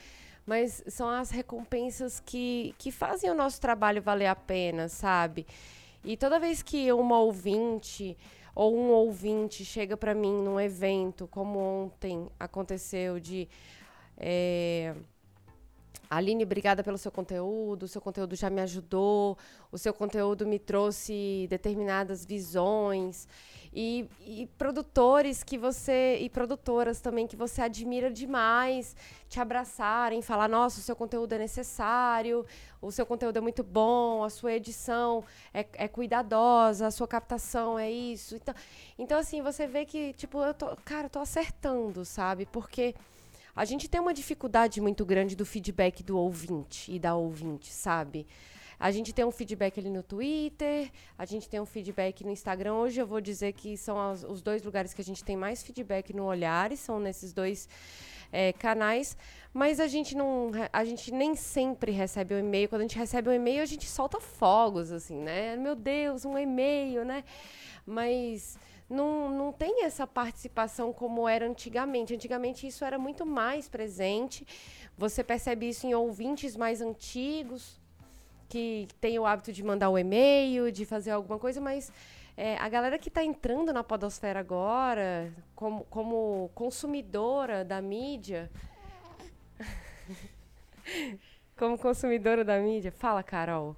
mas são as recompensas que, que fazem o nosso trabalho valer a pena, sabe? E toda vez que uma ouvinte ou um ouvinte chega para mim num evento, como ontem aconteceu, de. É, Aline, obrigada pelo seu conteúdo. O seu conteúdo já me ajudou. O seu conteúdo me trouxe determinadas visões. E, e, produtores que você. e produtoras também que você admira demais te abraçarem, falar: nossa, o seu conteúdo é necessário, o seu conteúdo é muito bom, a sua edição é, é cuidadosa, a sua captação é isso. Então, então, assim, você vê que, tipo, eu tô. Cara, eu tô acertando, sabe? Porque. A gente tem uma dificuldade muito grande do feedback do ouvinte e da ouvinte, sabe? A gente tem um feedback ali no Twitter, a gente tem um feedback no Instagram. Hoje eu vou dizer que são as, os dois lugares que a gente tem mais feedback no Olhares, são nesses dois é, canais, mas a gente não, a gente nem sempre recebe o um e-mail. Quando a gente recebe um e-mail, a gente solta fogos, assim, né? Meu Deus, um e-mail, né? Mas não, não tem essa participação como era antigamente. Antigamente isso era muito mais presente. Você percebe isso em ouvintes mais antigos, que tem o hábito de mandar o um e-mail, de fazer alguma coisa, mas é, a galera que está entrando na podosfera agora, como, como consumidora da mídia. como consumidora da mídia. Fala, Carol.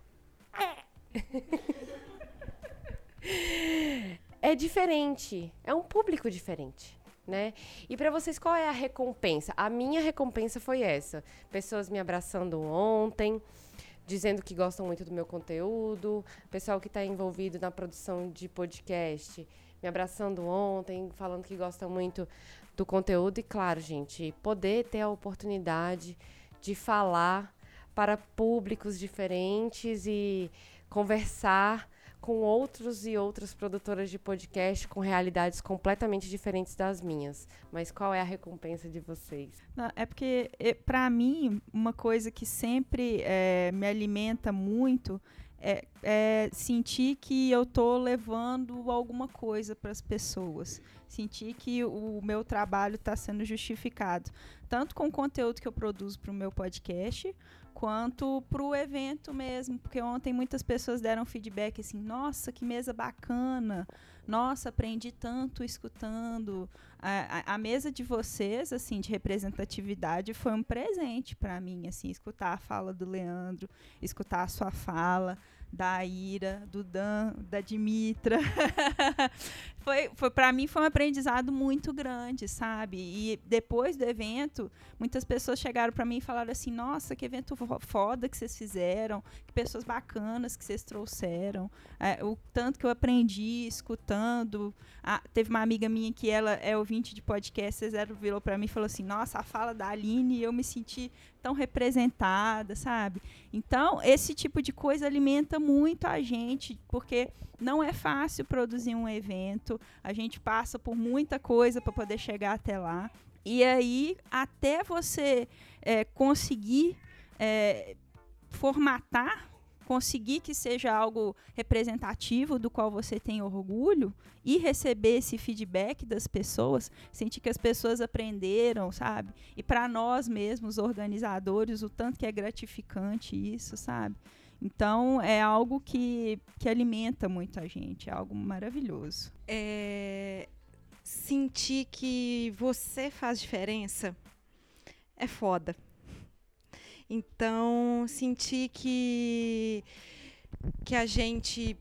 é diferente. É um público diferente. Né? E para vocês, qual é a recompensa? A minha recompensa foi essa: pessoas me abraçando ontem, dizendo que gostam muito do meu conteúdo, pessoal que está envolvido na produção de podcast, me abraçando ontem, falando que gosta muito do conteúdo. E claro, gente, poder ter a oportunidade de falar para públicos diferentes e conversar com outros e outras produtoras de podcast com realidades completamente diferentes das minhas. Mas qual é a recompensa de vocês? Não, é porque, para mim, uma coisa que sempre é, me alimenta muito é, é, sentir que eu estou levando alguma coisa para as pessoas. Sentir que o meu trabalho está sendo justificado. Tanto com o conteúdo que eu produzo para o meu podcast, quanto para o evento mesmo, porque ontem muitas pessoas deram feedback assim, nossa, que mesa bacana, nossa, aprendi tanto escutando. A, a, a mesa de vocês, assim, de representatividade, foi um presente para mim, assim, escutar a fala do Leandro, escutar a sua fala da Ira, do Dan, da Dimitra. foi, foi para mim foi um aprendizado muito grande, sabe? E depois do evento, muitas pessoas chegaram para mim e falaram assim: "Nossa, que evento foda que vocês fizeram, que pessoas bacanas que vocês trouxeram". É, o tanto que eu aprendi escutando. Ah, teve uma amiga minha que ela é ouvinte de podcast, vocês virou para mim e falou assim: "Nossa, a fala da Aline, eu me senti tão representada, sabe? Então, esse tipo de coisa alimenta muito a gente, porque não é fácil produzir um evento, a gente passa por muita coisa para poder chegar até lá. E aí, até você é, conseguir é, formatar conseguir que seja algo representativo do qual você tem orgulho e receber esse feedback das pessoas, sentir que as pessoas aprenderam, sabe? E para nós mesmos, organizadores, o tanto que é gratificante isso, sabe? Então é algo que, que alimenta muito a gente, é algo maravilhoso. É, sentir que você faz diferença é foda. Então, senti que que a gente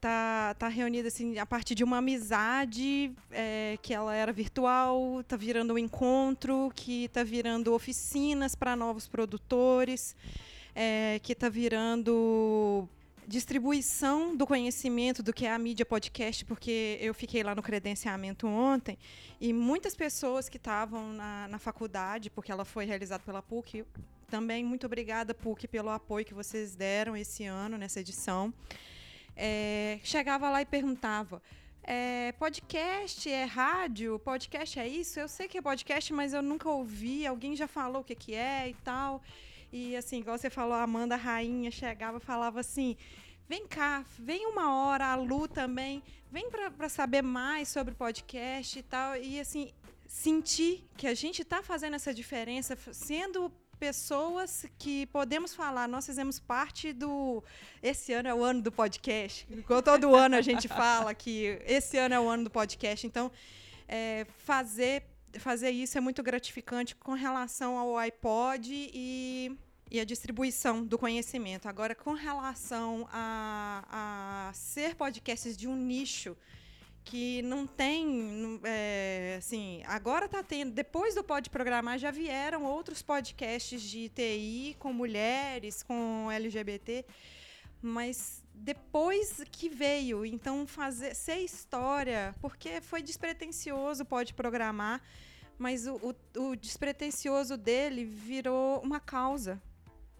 tá, tá reunida assim a partir de uma amizade é, que ela era virtual, tá virando um encontro, que tá virando oficinas para novos produtores, é, que tá virando distribuição do conhecimento do que é a mídia podcast, porque eu fiquei lá no credenciamento ontem e muitas pessoas que estavam na, na faculdade, porque ela foi realizada pela PUC, também muito obrigada, PUC, pelo apoio que vocês deram esse ano, nessa edição. É, chegava lá e perguntava: é, podcast é rádio? Podcast é isso? Eu sei que é podcast, mas eu nunca ouvi. Alguém já falou o que, que é e tal. E assim, igual você falou, a Amanda Rainha chegava e falava assim: vem cá, vem uma hora, a Lu também, vem para saber mais sobre podcast e tal. E assim, sentir que a gente está fazendo essa diferença, sendo pessoas que podemos falar, nós fizemos parte do. Esse ano é o ano do podcast. Todo ano a gente fala que esse ano é o ano do podcast. Então, é, fazer, fazer isso é muito gratificante com relação ao iPod e, e a distribuição do conhecimento. Agora, com relação a, a ser podcasts de um nicho que não tem, é, assim, agora está tendo, depois do Pode Programar já vieram outros podcasts de TI com mulheres, com LGBT, mas depois que veio, então fazer ser história, porque foi despretensioso Pode Programar, mas o, o, o despretensioso dele virou uma causa,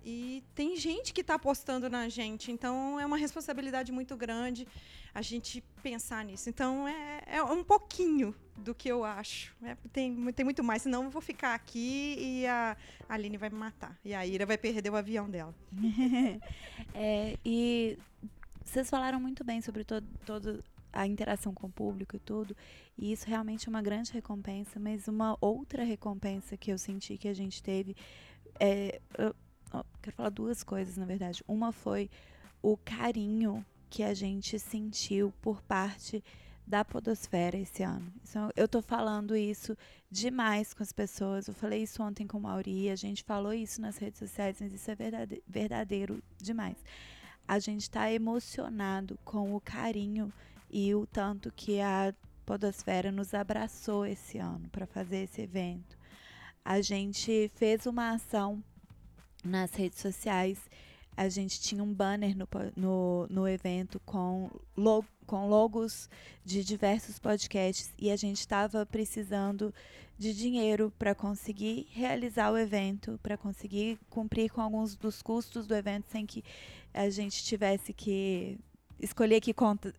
e tem gente que está apostando na gente, então é uma responsabilidade muito grande a gente pensar nisso. Então é, é um pouquinho do que eu acho. É, tem, tem muito mais, senão eu vou ficar aqui e a Aline vai me matar. E a Ira vai perder o avião dela. é, e vocês falaram muito bem sobre todo, todo a interação com o público e tudo. E isso realmente é uma grande recompensa, mas uma outra recompensa que eu senti que a gente teve é. Quero falar duas coisas, na verdade. Uma foi o carinho que a gente sentiu por parte da podosfera esse ano. Então, eu tô falando isso demais com as pessoas. Eu falei isso ontem com o Mauri, a gente falou isso nas redes sociais, mas isso é verdadeiro, verdadeiro demais. A gente está emocionado com o carinho e o tanto que a podosfera nos abraçou esse ano para fazer esse evento. A gente fez uma ação nas redes sociais. A gente tinha um banner no, no, no evento com, log, com logos de diversos podcasts e a gente estava precisando de dinheiro para conseguir realizar o evento, para conseguir cumprir com alguns dos custos do evento sem que a gente tivesse que escolher que conta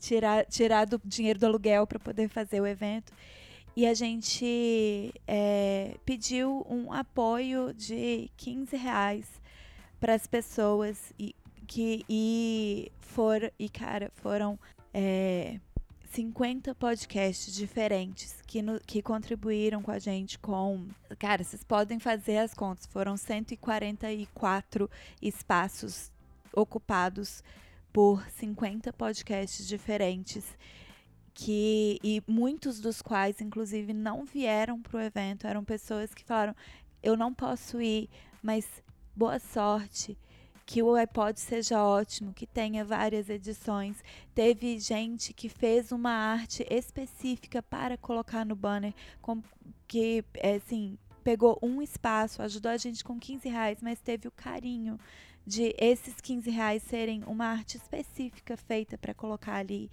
tirar, tirar do dinheiro do aluguel para poder fazer o evento. E a gente é, pediu um apoio de 15 reais para as pessoas e que e for e cara foram é, 50 podcasts diferentes que, no, que contribuíram com a gente com. Cara, vocês podem fazer as contas, foram 144 espaços ocupados por 50 podcasts diferentes que e muitos dos quais inclusive não vieram para o evento eram pessoas que falaram eu não posso ir mas boa sorte que o iPod seja ótimo, que tenha várias edições. Teve gente que fez uma arte específica para colocar no banner, com, que assim pegou um espaço, ajudou a gente com 15 reais, mas teve o carinho de esses 15 reais serem uma arte específica feita para colocar ali.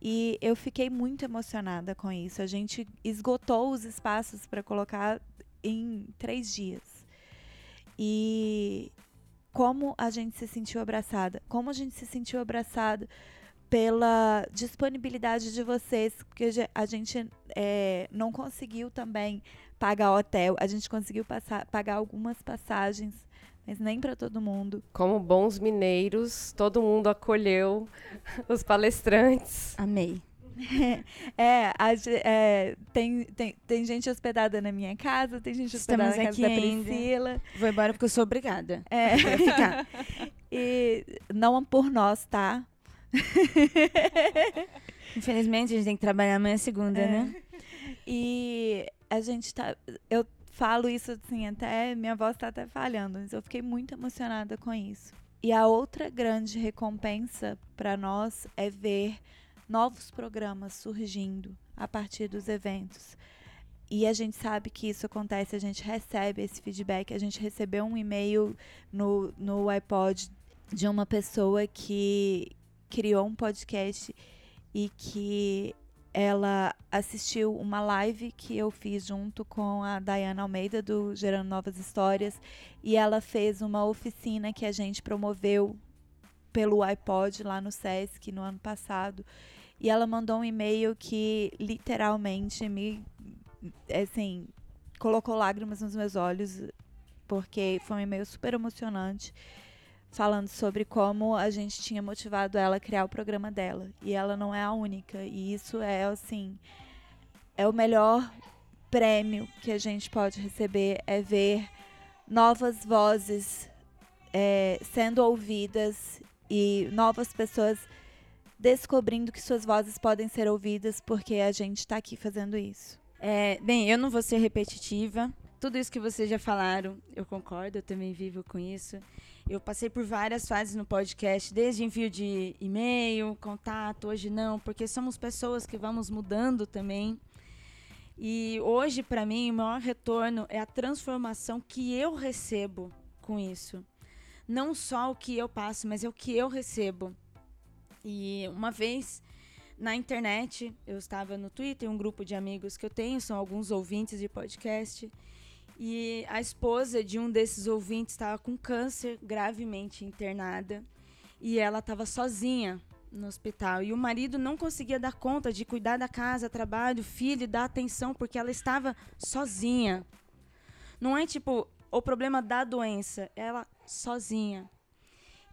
E eu fiquei muito emocionada com isso. A gente esgotou os espaços para colocar em três dias. E como a gente se sentiu abraçada, como a gente se sentiu abraçado pela disponibilidade de vocês, porque a gente é, não conseguiu também pagar hotel, a gente conseguiu passar, pagar algumas passagens, mas nem para todo mundo. Como bons mineiros, todo mundo acolheu os palestrantes. Amei. é, a, é, tem, tem, tem gente hospedada na minha casa, tem gente hospedada Estamos na casa da Priscila. Ainda. Vou embora porque eu sou obrigada. É. ficar. E não por nós, tá? Infelizmente, a gente tem que trabalhar amanhã segunda, é. né? E a gente tá. Eu falo isso assim, até minha voz tá até falhando, mas eu fiquei muito emocionada com isso. E a outra grande recompensa para nós é ver novos programas surgindo a partir dos eventos. E a gente sabe que isso acontece, a gente recebe esse feedback. A gente recebeu um e-mail no, no iPod de uma pessoa que criou um podcast e que ela assistiu uma live que eu fiz junto com a Dayana Almeida do Gerando Novas Histórias e ela fez uma oficina que a gente promoveu pelo iPod lá no SESC no ano passado. E ela mandou um e-mail que literalmente me, assim, colocou lágrimas nos meus olhos, porque foi um e-mail super emocionante, falando sobre como a gente tinha motivado ela a criar o programa dela. E ela não é a única. E isso é, assim, é o melhor prêmio que a gente pode receber, é ver novas vozes é, sendo ouvidas e novas pessoas descobrindo que suas vozes podem ser ouvidas porque a gente está aqui fazendo isso. É, bem, eu não vou ser repetitiva. Tudo isso que vocês já falaram, eu concordo, eu também vivo com isso. Eu passei por várias fases no podcast, desde envio de e-mail, contato, hoje não, porque somos pessoas que vamos mudando também. E hoje, para mim, o maior retorno é a transformação que eu recebo com isso. Não só o que eu passo, mas é o que eu recebo. E uma vez na internet, eu estava no Twitter, um grupo de amigos que eu tenho, são alguns ouvintes de podcast, e a esposa de um desses ouvintes estava com câncer gravemente internada e ela estava sozinha no hospital e o marido não conseguia dar conta de cuidar da casa, trabalho, filho, dar atenção porque ela estava sozinha. Não é tipo o problema da doença, ela sozinha.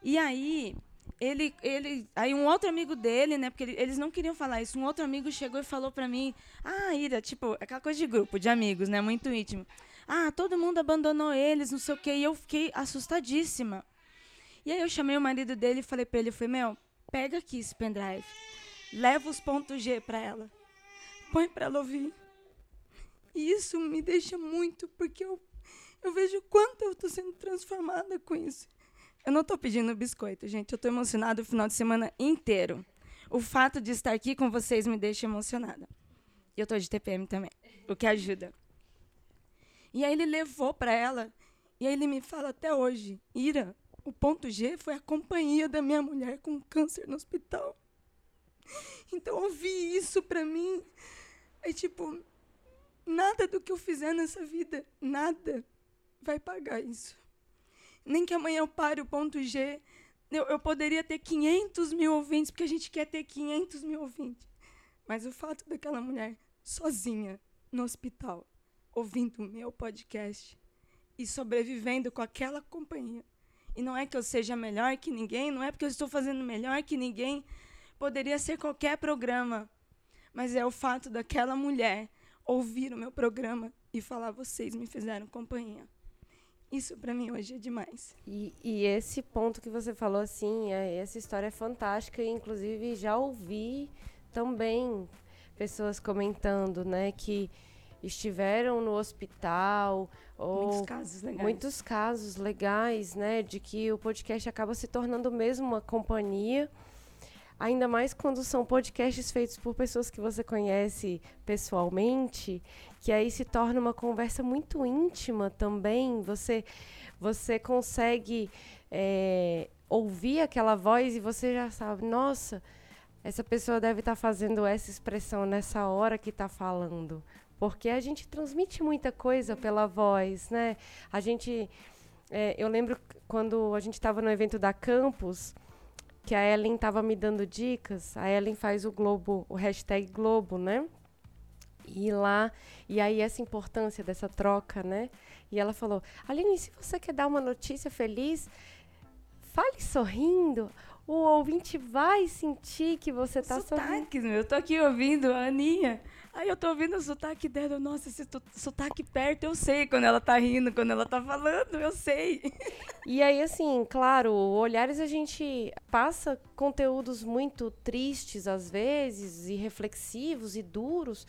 E aí ele, ele, aí um outro amigo dele, né, porque eles não queriam falar isso, um outro amigo chegou e falou para mim, ah, Ira, tipo, aquela coisa de grupo, de amigos, né, muito íntimo. Ah, todo mundo abandonou eles, não sei o quê, e eu fiquei assustadíssima. E aí eu chamei o marido dele e falei para ele, eu falei, meu, pega aqui esse pendrive, leva os pontos G para ela, põe para ela ouvir. E isso me deixa muito, porque eu, eu vejo quanto eu estou sendo transformada com isso. Eu não estou pedindo biscoito, gente. Eu estou emocionada o final de semana inteiro. O fato de estar aqui com vocês me deixa emocionada. E eu estou de TPM também, o que ajuda. E aí ele levou para ela, e aí ele me fala até hoje: Ira, o ponto G foi a companhia da minha mulher com câncer no hospital. Então ouvir isso para mim é tipo nada do que eu fizer nessa vida, nada vai pagar isso nem que amanhã eu pare o ponto G. Eu, eu poderia ter 500 mil ouvintes, porque a gente quer ter 500 mil ouvintes. Mas o fato daquela mulher sozinha no hospital, ouvindo o meu podcast e sobrevivendo com aquela companhia. E não é que eu seja melhor que ninguém, não é porque eu estou fazendo melhor que ninguém. Poderia ser qualquer programa. Mas é o fato daquela mulher ouvir o meu programa e falar: vocês me fizeram companhia. Isso para mim hoje é demais. E, e, esse ponto que você falou, assim, é, essa história é fantástica. E, inclusive, já ouvi também pessoas comentando, né, que estiveram no hospital ou Muitos casos legais. muitos casos legais, né, de que o podcast acaba se tornando mesmo uma companhia. Ainda mais quando são podcasts feitos por pessoas que você conhece pessoalmente, que aí se torna uma conversa muito íntima também. Você, você consegue é, ouvir aquela voz e você já sabe, nossa, essa pessoa deve estar fazendo essa expressão nessa hora que está falando. Porque a gente transmite muita coisa pela voz, né? A gente. é, eu lembro quando a gente estava no evento da Campus, que a Ellen estava me dando dicas. A Ellen faz o Globo, o hashtag Globo, né? E lá, e aí essa importância dessa troca, né? E ela falou: Aline, se você quer dar uma notícia feliz, fale sorrindo. O ouvinte vai sentir que você está sorrindo. Meu. Eu tô aqui ouvindo a Aninha. Aí eu tô ouvindo o sotaque dela. Nossa, esse sotaque perto, eu sei quando ela tá rindo, quando ela tá falando, eu sei. E aí, assim, claro, Olhares a gente passa conteúdos muito tristes às vezes, e reflexivos e duros.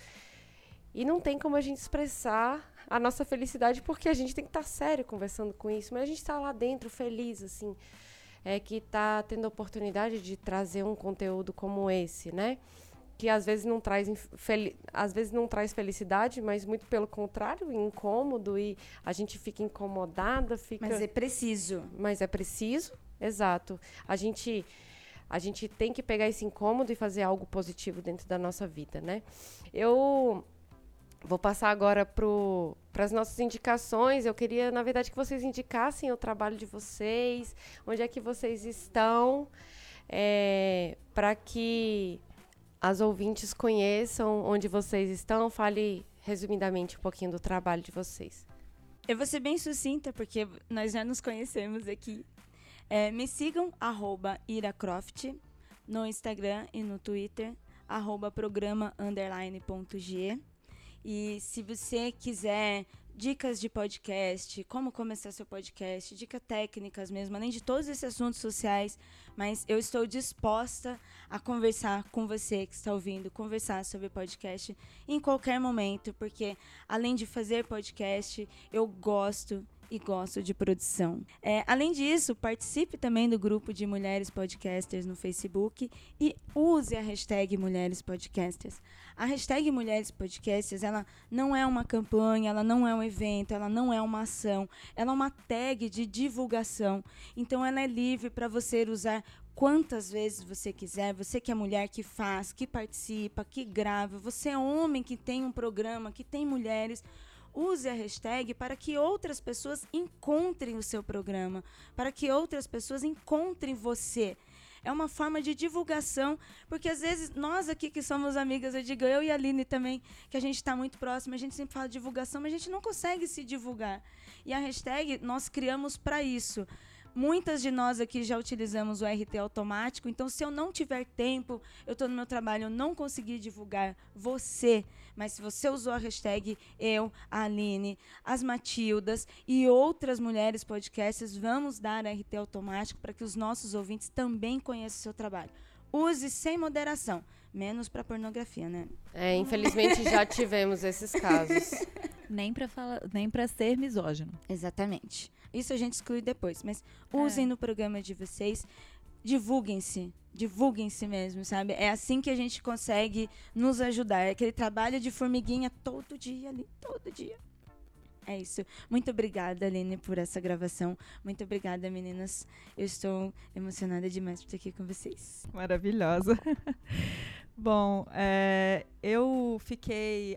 E não tem como a gente expressar a nossa felicidade, porque a gente tem que estar sério conversando com isso. Mas a gente está lá dentro, feliz, assim, é que está tendo a oportunidade de trazer um conteúdo como esse, né? Que às vezes não traz, às vezes não traz felicidade, mas muito pelo contrário, incômodo, e a gente fica incomodada, fica Mas é preciso. mas é preciso, exato. A gente a gente tem que pegar esse incômodo e fazer algo positivo dentro da nossa vida, né? Eu vou passar agora para as nossas indicações. Eu queria, na verdade, que vocês indicassem o trabalho de vocês, onde é que vocês estão, para que as ouvintes conheçam onde vocês estão. Fale resumidamente um pouquinho do trabalho de vocês. Eu vou ser bem sucinta, porque nós já nos conhecemos aqui. É, me sigam, arroba iracroft, no Instagram e no Twitter, arroba programa underline ponto. E se você quiser dicas de podcast, como começar seu podcast, dicas técnicas mesmo, além de todos esses assuntos sociais, mas eu estou disposta a conversar com você que está ouvindo, conversar sobre podcast em qualquer momento, porque além de fazer podcast, eu gosto e gosto de produção. É, além disso, participe também do grupo de mulheres podcasters no Facebook e use a hashtag Mulheres Podcasters. A hashtag Mulheres Podcasters, ela não é uma campanha, ela não é um evento, ela não é uma ação, ela é uma tag de divulgação. Então ela é livre para você usar quantas vezes você quiser, você que é mulher que faz, que participa, que grava, você é homem que tem um programa, que tem mulheres, use a hashtag para que outras pessoas encontrem o seu programa, para que outras pessoas encontrem você. É uma forma de divulgação, porque às vezes nós aqui que somos amigas, eu digo eu e a Aline também, que a gente está muito próxima, a gente sempre fala divulgação, mas a gente não consegue se divulgar. E a hashtag nós criamos para isso. Muitas de nós aqui já utilizamos o RT automático, então se eu não tiver tempo, eu estou no meu trabalho, eu não consegui divulgar você, mas se você usou a hashtag eu, a Aline, as Matildas e outras mulheres podcasts, vamos dar RT automático para que os nossos ouvintes também conheçam o seu trabalho. Use sem moderação, menos para pornografia, né? É, infelizmente já tivemos esses casos. Nem pra falar, nem para ser misógino. Exatamente. Isso a gente exclui depois, mas usem no programa de vocês, divulguem-se, divulguem-se mesmo, sabe? É assim que a gente consegue nos ajudar. É aquele trabalho de formiguinha todo dia ali, todo dia. É isso. Muito obrigada, Aline, por essa gravação. Muito obrigada, meninas. Eu estou emocionada demais por estar aqui com vocês. Maravilhosa. Bom, é, eu fiquei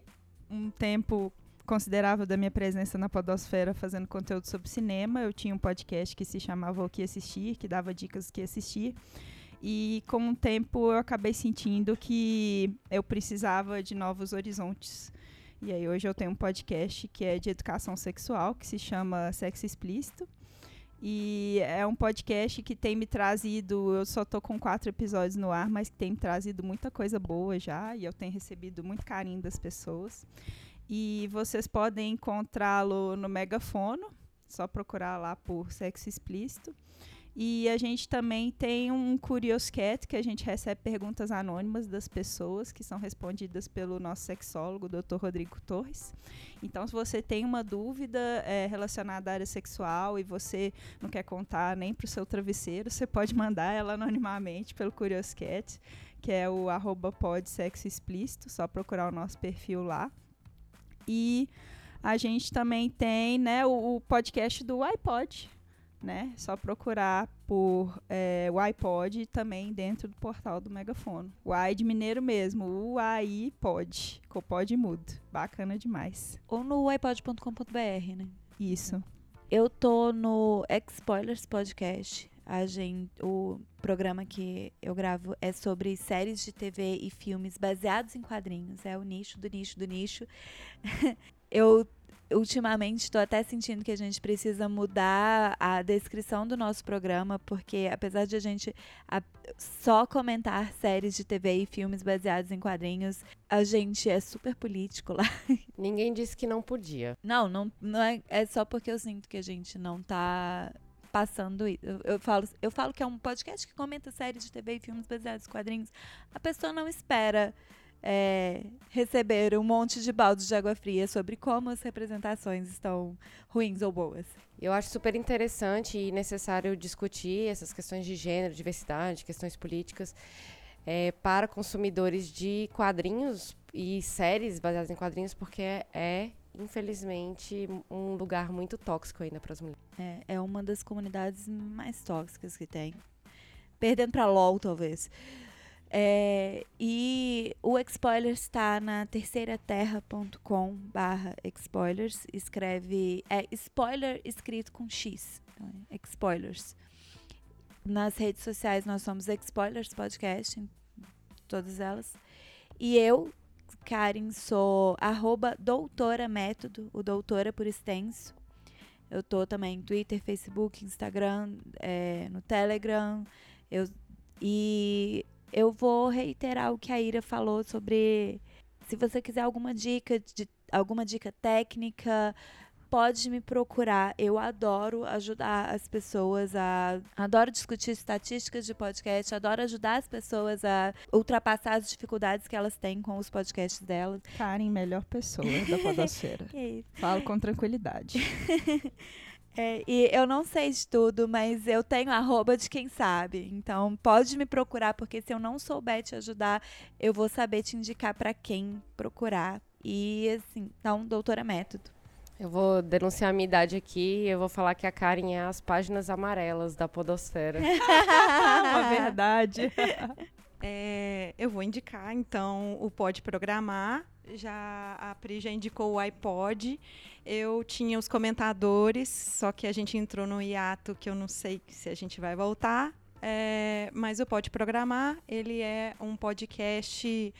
um tempo considerável da minha presença na Podosfera fazendo conteúdo sobre cinema. Eu tinha um podcast que se chamava O Que Assistir, que dava dicas do que assistir. E com o tempo eu acabei sentindo que eu precisava de novos horizontes. E aí hoje eu tenho um podcast que é de educação sexual, que se chama Sexo Explícito. E é um podcast que tem me trazido, eu só tô com quatro episódios no ar, mas que tem me trazido muita coisa boa já, e eu tenho recebido muito carinho das pessoas. E vocês podem encontrá-lo no Megafono, só procurar lá por Sexo Explícito. E a gente também tem um Curious Cat, que a gente recebe perguntas anônimas das pessoas, que são respondidas pelo nosso sexólogo, Dr. Rodrigo Torres. Então, se você tem uma dúvida é, relacionada à área sexual e você não quer contar nem para o seu travesseiro, você pode mandar ela anonimamente pelo Curious Cat, que é o arroba só procurar o nosso perfil lá. E a gente também tem né, o, o podcast do iPod, né? Só procurar por é, o iPod também dentro do portal do Megafono. O AI de Mineiro mesmo, o AI Pod, Copod Mudo. Bacana demais. Ou no iPod.com.br, né? Isso. Eu tô no Spoilers Podcast. A gente, o programa que eu gravo é sobre séries de TV e filmes baseados em quadrinhos. É o nicho do nicho do nicho. eu ultimamente estou até sentindo que a gente precisa mudar a descrição do nosso programa, porque apesar de a gente a, só comentar séries de TV e filmes baseados em quadrinhos, a gente é super político lá. Ninguém disse que não podia. Não, não, não é, é só porque eu sinto que a gente não tá passando. Eu, eu, falo, eu falo que é um podcast que comenta séries de TV e filmes baseados em quadrinhos. A pessoa não espera é, receber um monte de baldes de água fria sobre como as representações estão ruins ou boas. Eu acho super interessante e necessário discutir essas questões de gênero, diversidade, questões políticas é, para consumidores de quadrinhos e séries baseadas em quadrinhos, porque é infelizmente, um lugar muito tóxico ainda para as mulheres. É, é uma das comunidades mais tóxicas que tem. Perdendo para LOL, talvez. É, e o Expoilers está na terceiraterra.com barra Expoilers. Escreve. É spoiler escrito com X. Então é Expoilers. Nas redes sociais nós somos Expoilers Podcast, em todas elas. E eu, Karen, sou arroba doutora método, o doutora por extenso. Eu tô também no Twitter, Facebook, Instagram, é, no Telegram. Eu, e eu vou reiterar o que a Ira falou sobre se você quiser alguma dica de alguma dica técnica, pode me procurar. Eu adoro ajudar as pessoas a. Adoro discutir estatísticas de podcast, adoro ajudar as pessoas a ultrapassar as dificuldades que elas têm com os podcasts delas. Karen, melhor pessoa da Podosfera. Falo com tranquilidade. É, e eu não sei de tudo, mas eu tenho arroba de quem sabe. Então pode me procurar, porque se eu não souber te ajudar, eu vou saber te indicar para quem procurar. E assim, então, doutora método. Eu vou denunciar a minha idade aqui e eu vou falar que a Karen é as páginas amarelas da Podosfera. Uma verdade. É, eu vou indicar, então, o Pode Programar. Já, a Pri já indicou o iPod. Eu tinha os comentadores, só que a gente entrou no hiato que eu não sei se a gente vai voltar. É, mas o Pode Programar, ele é um podcast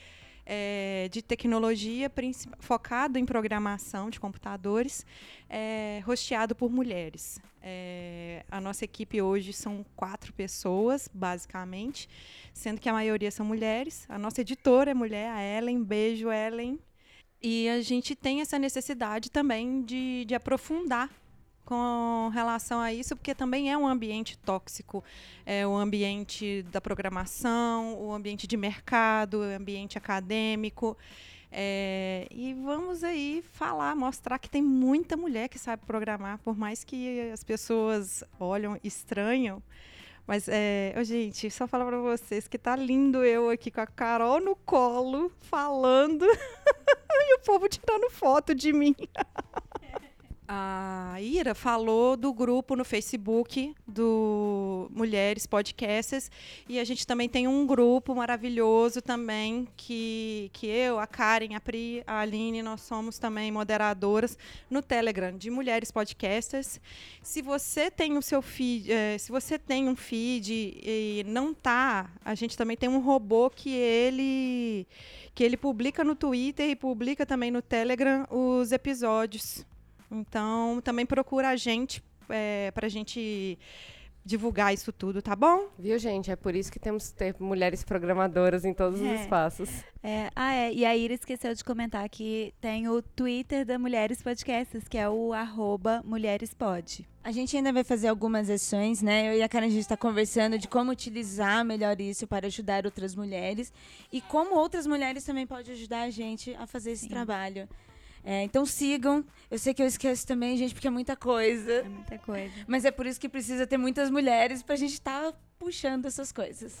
é, de tecnologia focado em programação de computadores, é, rosteado por mulheres. É, a nossa equipe hoje são quatro pessoas, basicamente, sendo que a maioria são mulheres. A nossa editora é mulher, a Ellen. Beijo, Ellen. E a gente tem essa necessidade também de, de aprofundar com relação a isso, porque também é um ambiente tóxico, é o ambiente da programação, o ambiente de mercado, o ambiente acadêmico. É, e vamos aí falar, mostrar que tem muita mulher que sabe programar, por mais que as pessoas olham estranham. Mas, é, gente, só falar para vocês que tá lindo eu aqui com a Carol no colo, falando, e o povo tirando foto de mim. a Ira falou do grupo no Facebook do Mulheres Podcasters e a gente também tem um grupo maravilhoso também que, que eu, a Karen, a Pri, a Aline, nós somos também moderadoras no Telegram de Mulheres Podcasters. Se você tem o seu feed, eh, se você tem um feed e não tá, a gente também tem um robô que ele que ele publica no Twitter e publica também no Telegram os episódios então, também procura a gente é, para a gente divulgar isso tudo, tá bom? Viu, gente? É por isso que temos que ter mulheres programadoras em todos É. os espaços. É, ah, é. E a Ira esqueceu de comentar que tem o Twitter da Mulheres Podcasts, que é o arroba mulherespod. A gente ainda vai fazer algumas ações, né? Eu e a Karen, a gente está conversando de como utilizar melhor isso para ajudar outras mulheres e como outras mulheres também podem ajudar a gente a fazer esse Sim. trabalho. É, então sigam. Eu sei que eu esqueço também, gente, porque é muita coisa. É muita coisa. Mas é por isso que precisa ter muitas mulheres pra gente estar puxando essas coisas.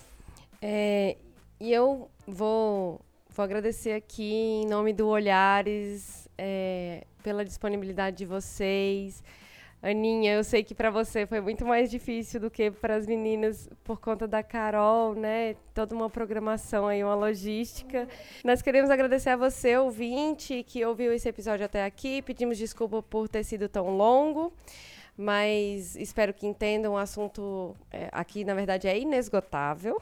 É, e eu vou, vou agradecer aqui em nome do Olhares é, pela disponibilidade de vocês. Aninha, eu sei que para você foi muito mais difícil do que para as meninas por conta da Carol, né? Toda uma programação aí, uma logística. Nós queremos agradecer a você, ouvinte, que ouviu esse episódio até aqui. Pedimos desculpa por ter sido tão longo, mas espero que entendam o assunto é, aqui, na verdade, é inesgotável.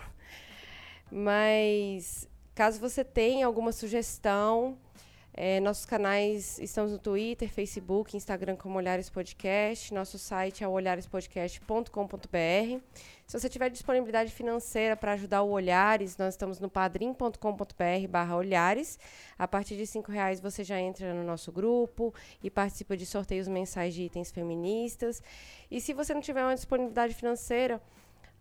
Mas caso você tenha alguma sugestão, eh, nossos canais estamos no Twitter, Facebook, Instagram como Olhares Podcast. Nosso site é olharespodcast.com.br. Se você tiver disponibilidade financeira para ajudar o Olhares, nós estamos no padrim.com.br barra Olhares. A partir de R$ reais você já entra no nosso grupo e participa de sorteios mensais de itens feministas. E se você não tiver uma disponibilidade financeira,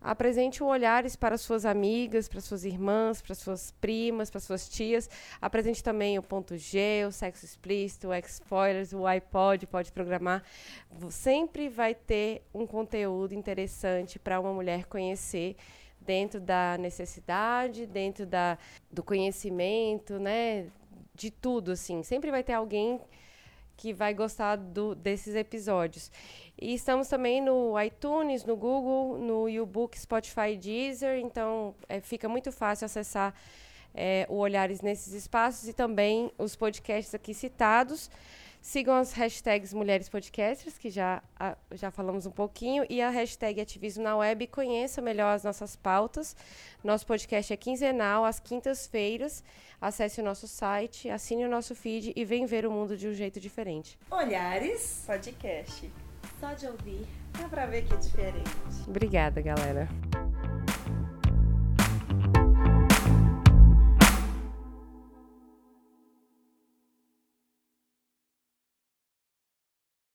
Apresente Olhares para suas amigas, para suas irmãs, para suas primas, para suas tias. Apresente também o ponto G, o sexo explícito, o X-Spoilers, o iPod, pode programar. Sempre vai ter um conteúdo interessante para uma mulher conhecer dentro da necessidade, dentro da, do conhecimento, né? De tudo, assim. Sempre vai ter alguém que vai gostar do, desses episódios. E estamos também no iTunes, no Google, no YouBook, Spotify e Deezer. Então, é, fica muito fácil acessar é, o Olhares nesses espaços e também os podcasts aqui citados. Sigam as hashtags Mulheres Podcasters, que já, a- já falamos um pouquinho, e a hashtag Ativismo na Web. Conheça melhor as nossas pautas. Nosso podcast é quinzenal, às quintas-feiras. Acesse o nosso site, assine o nosso feed e vem ver o mundo de um jeito diferente. Olhares. Podcast. Só de ouvir. Dá pra ver que é diferente. Obrigada, galera.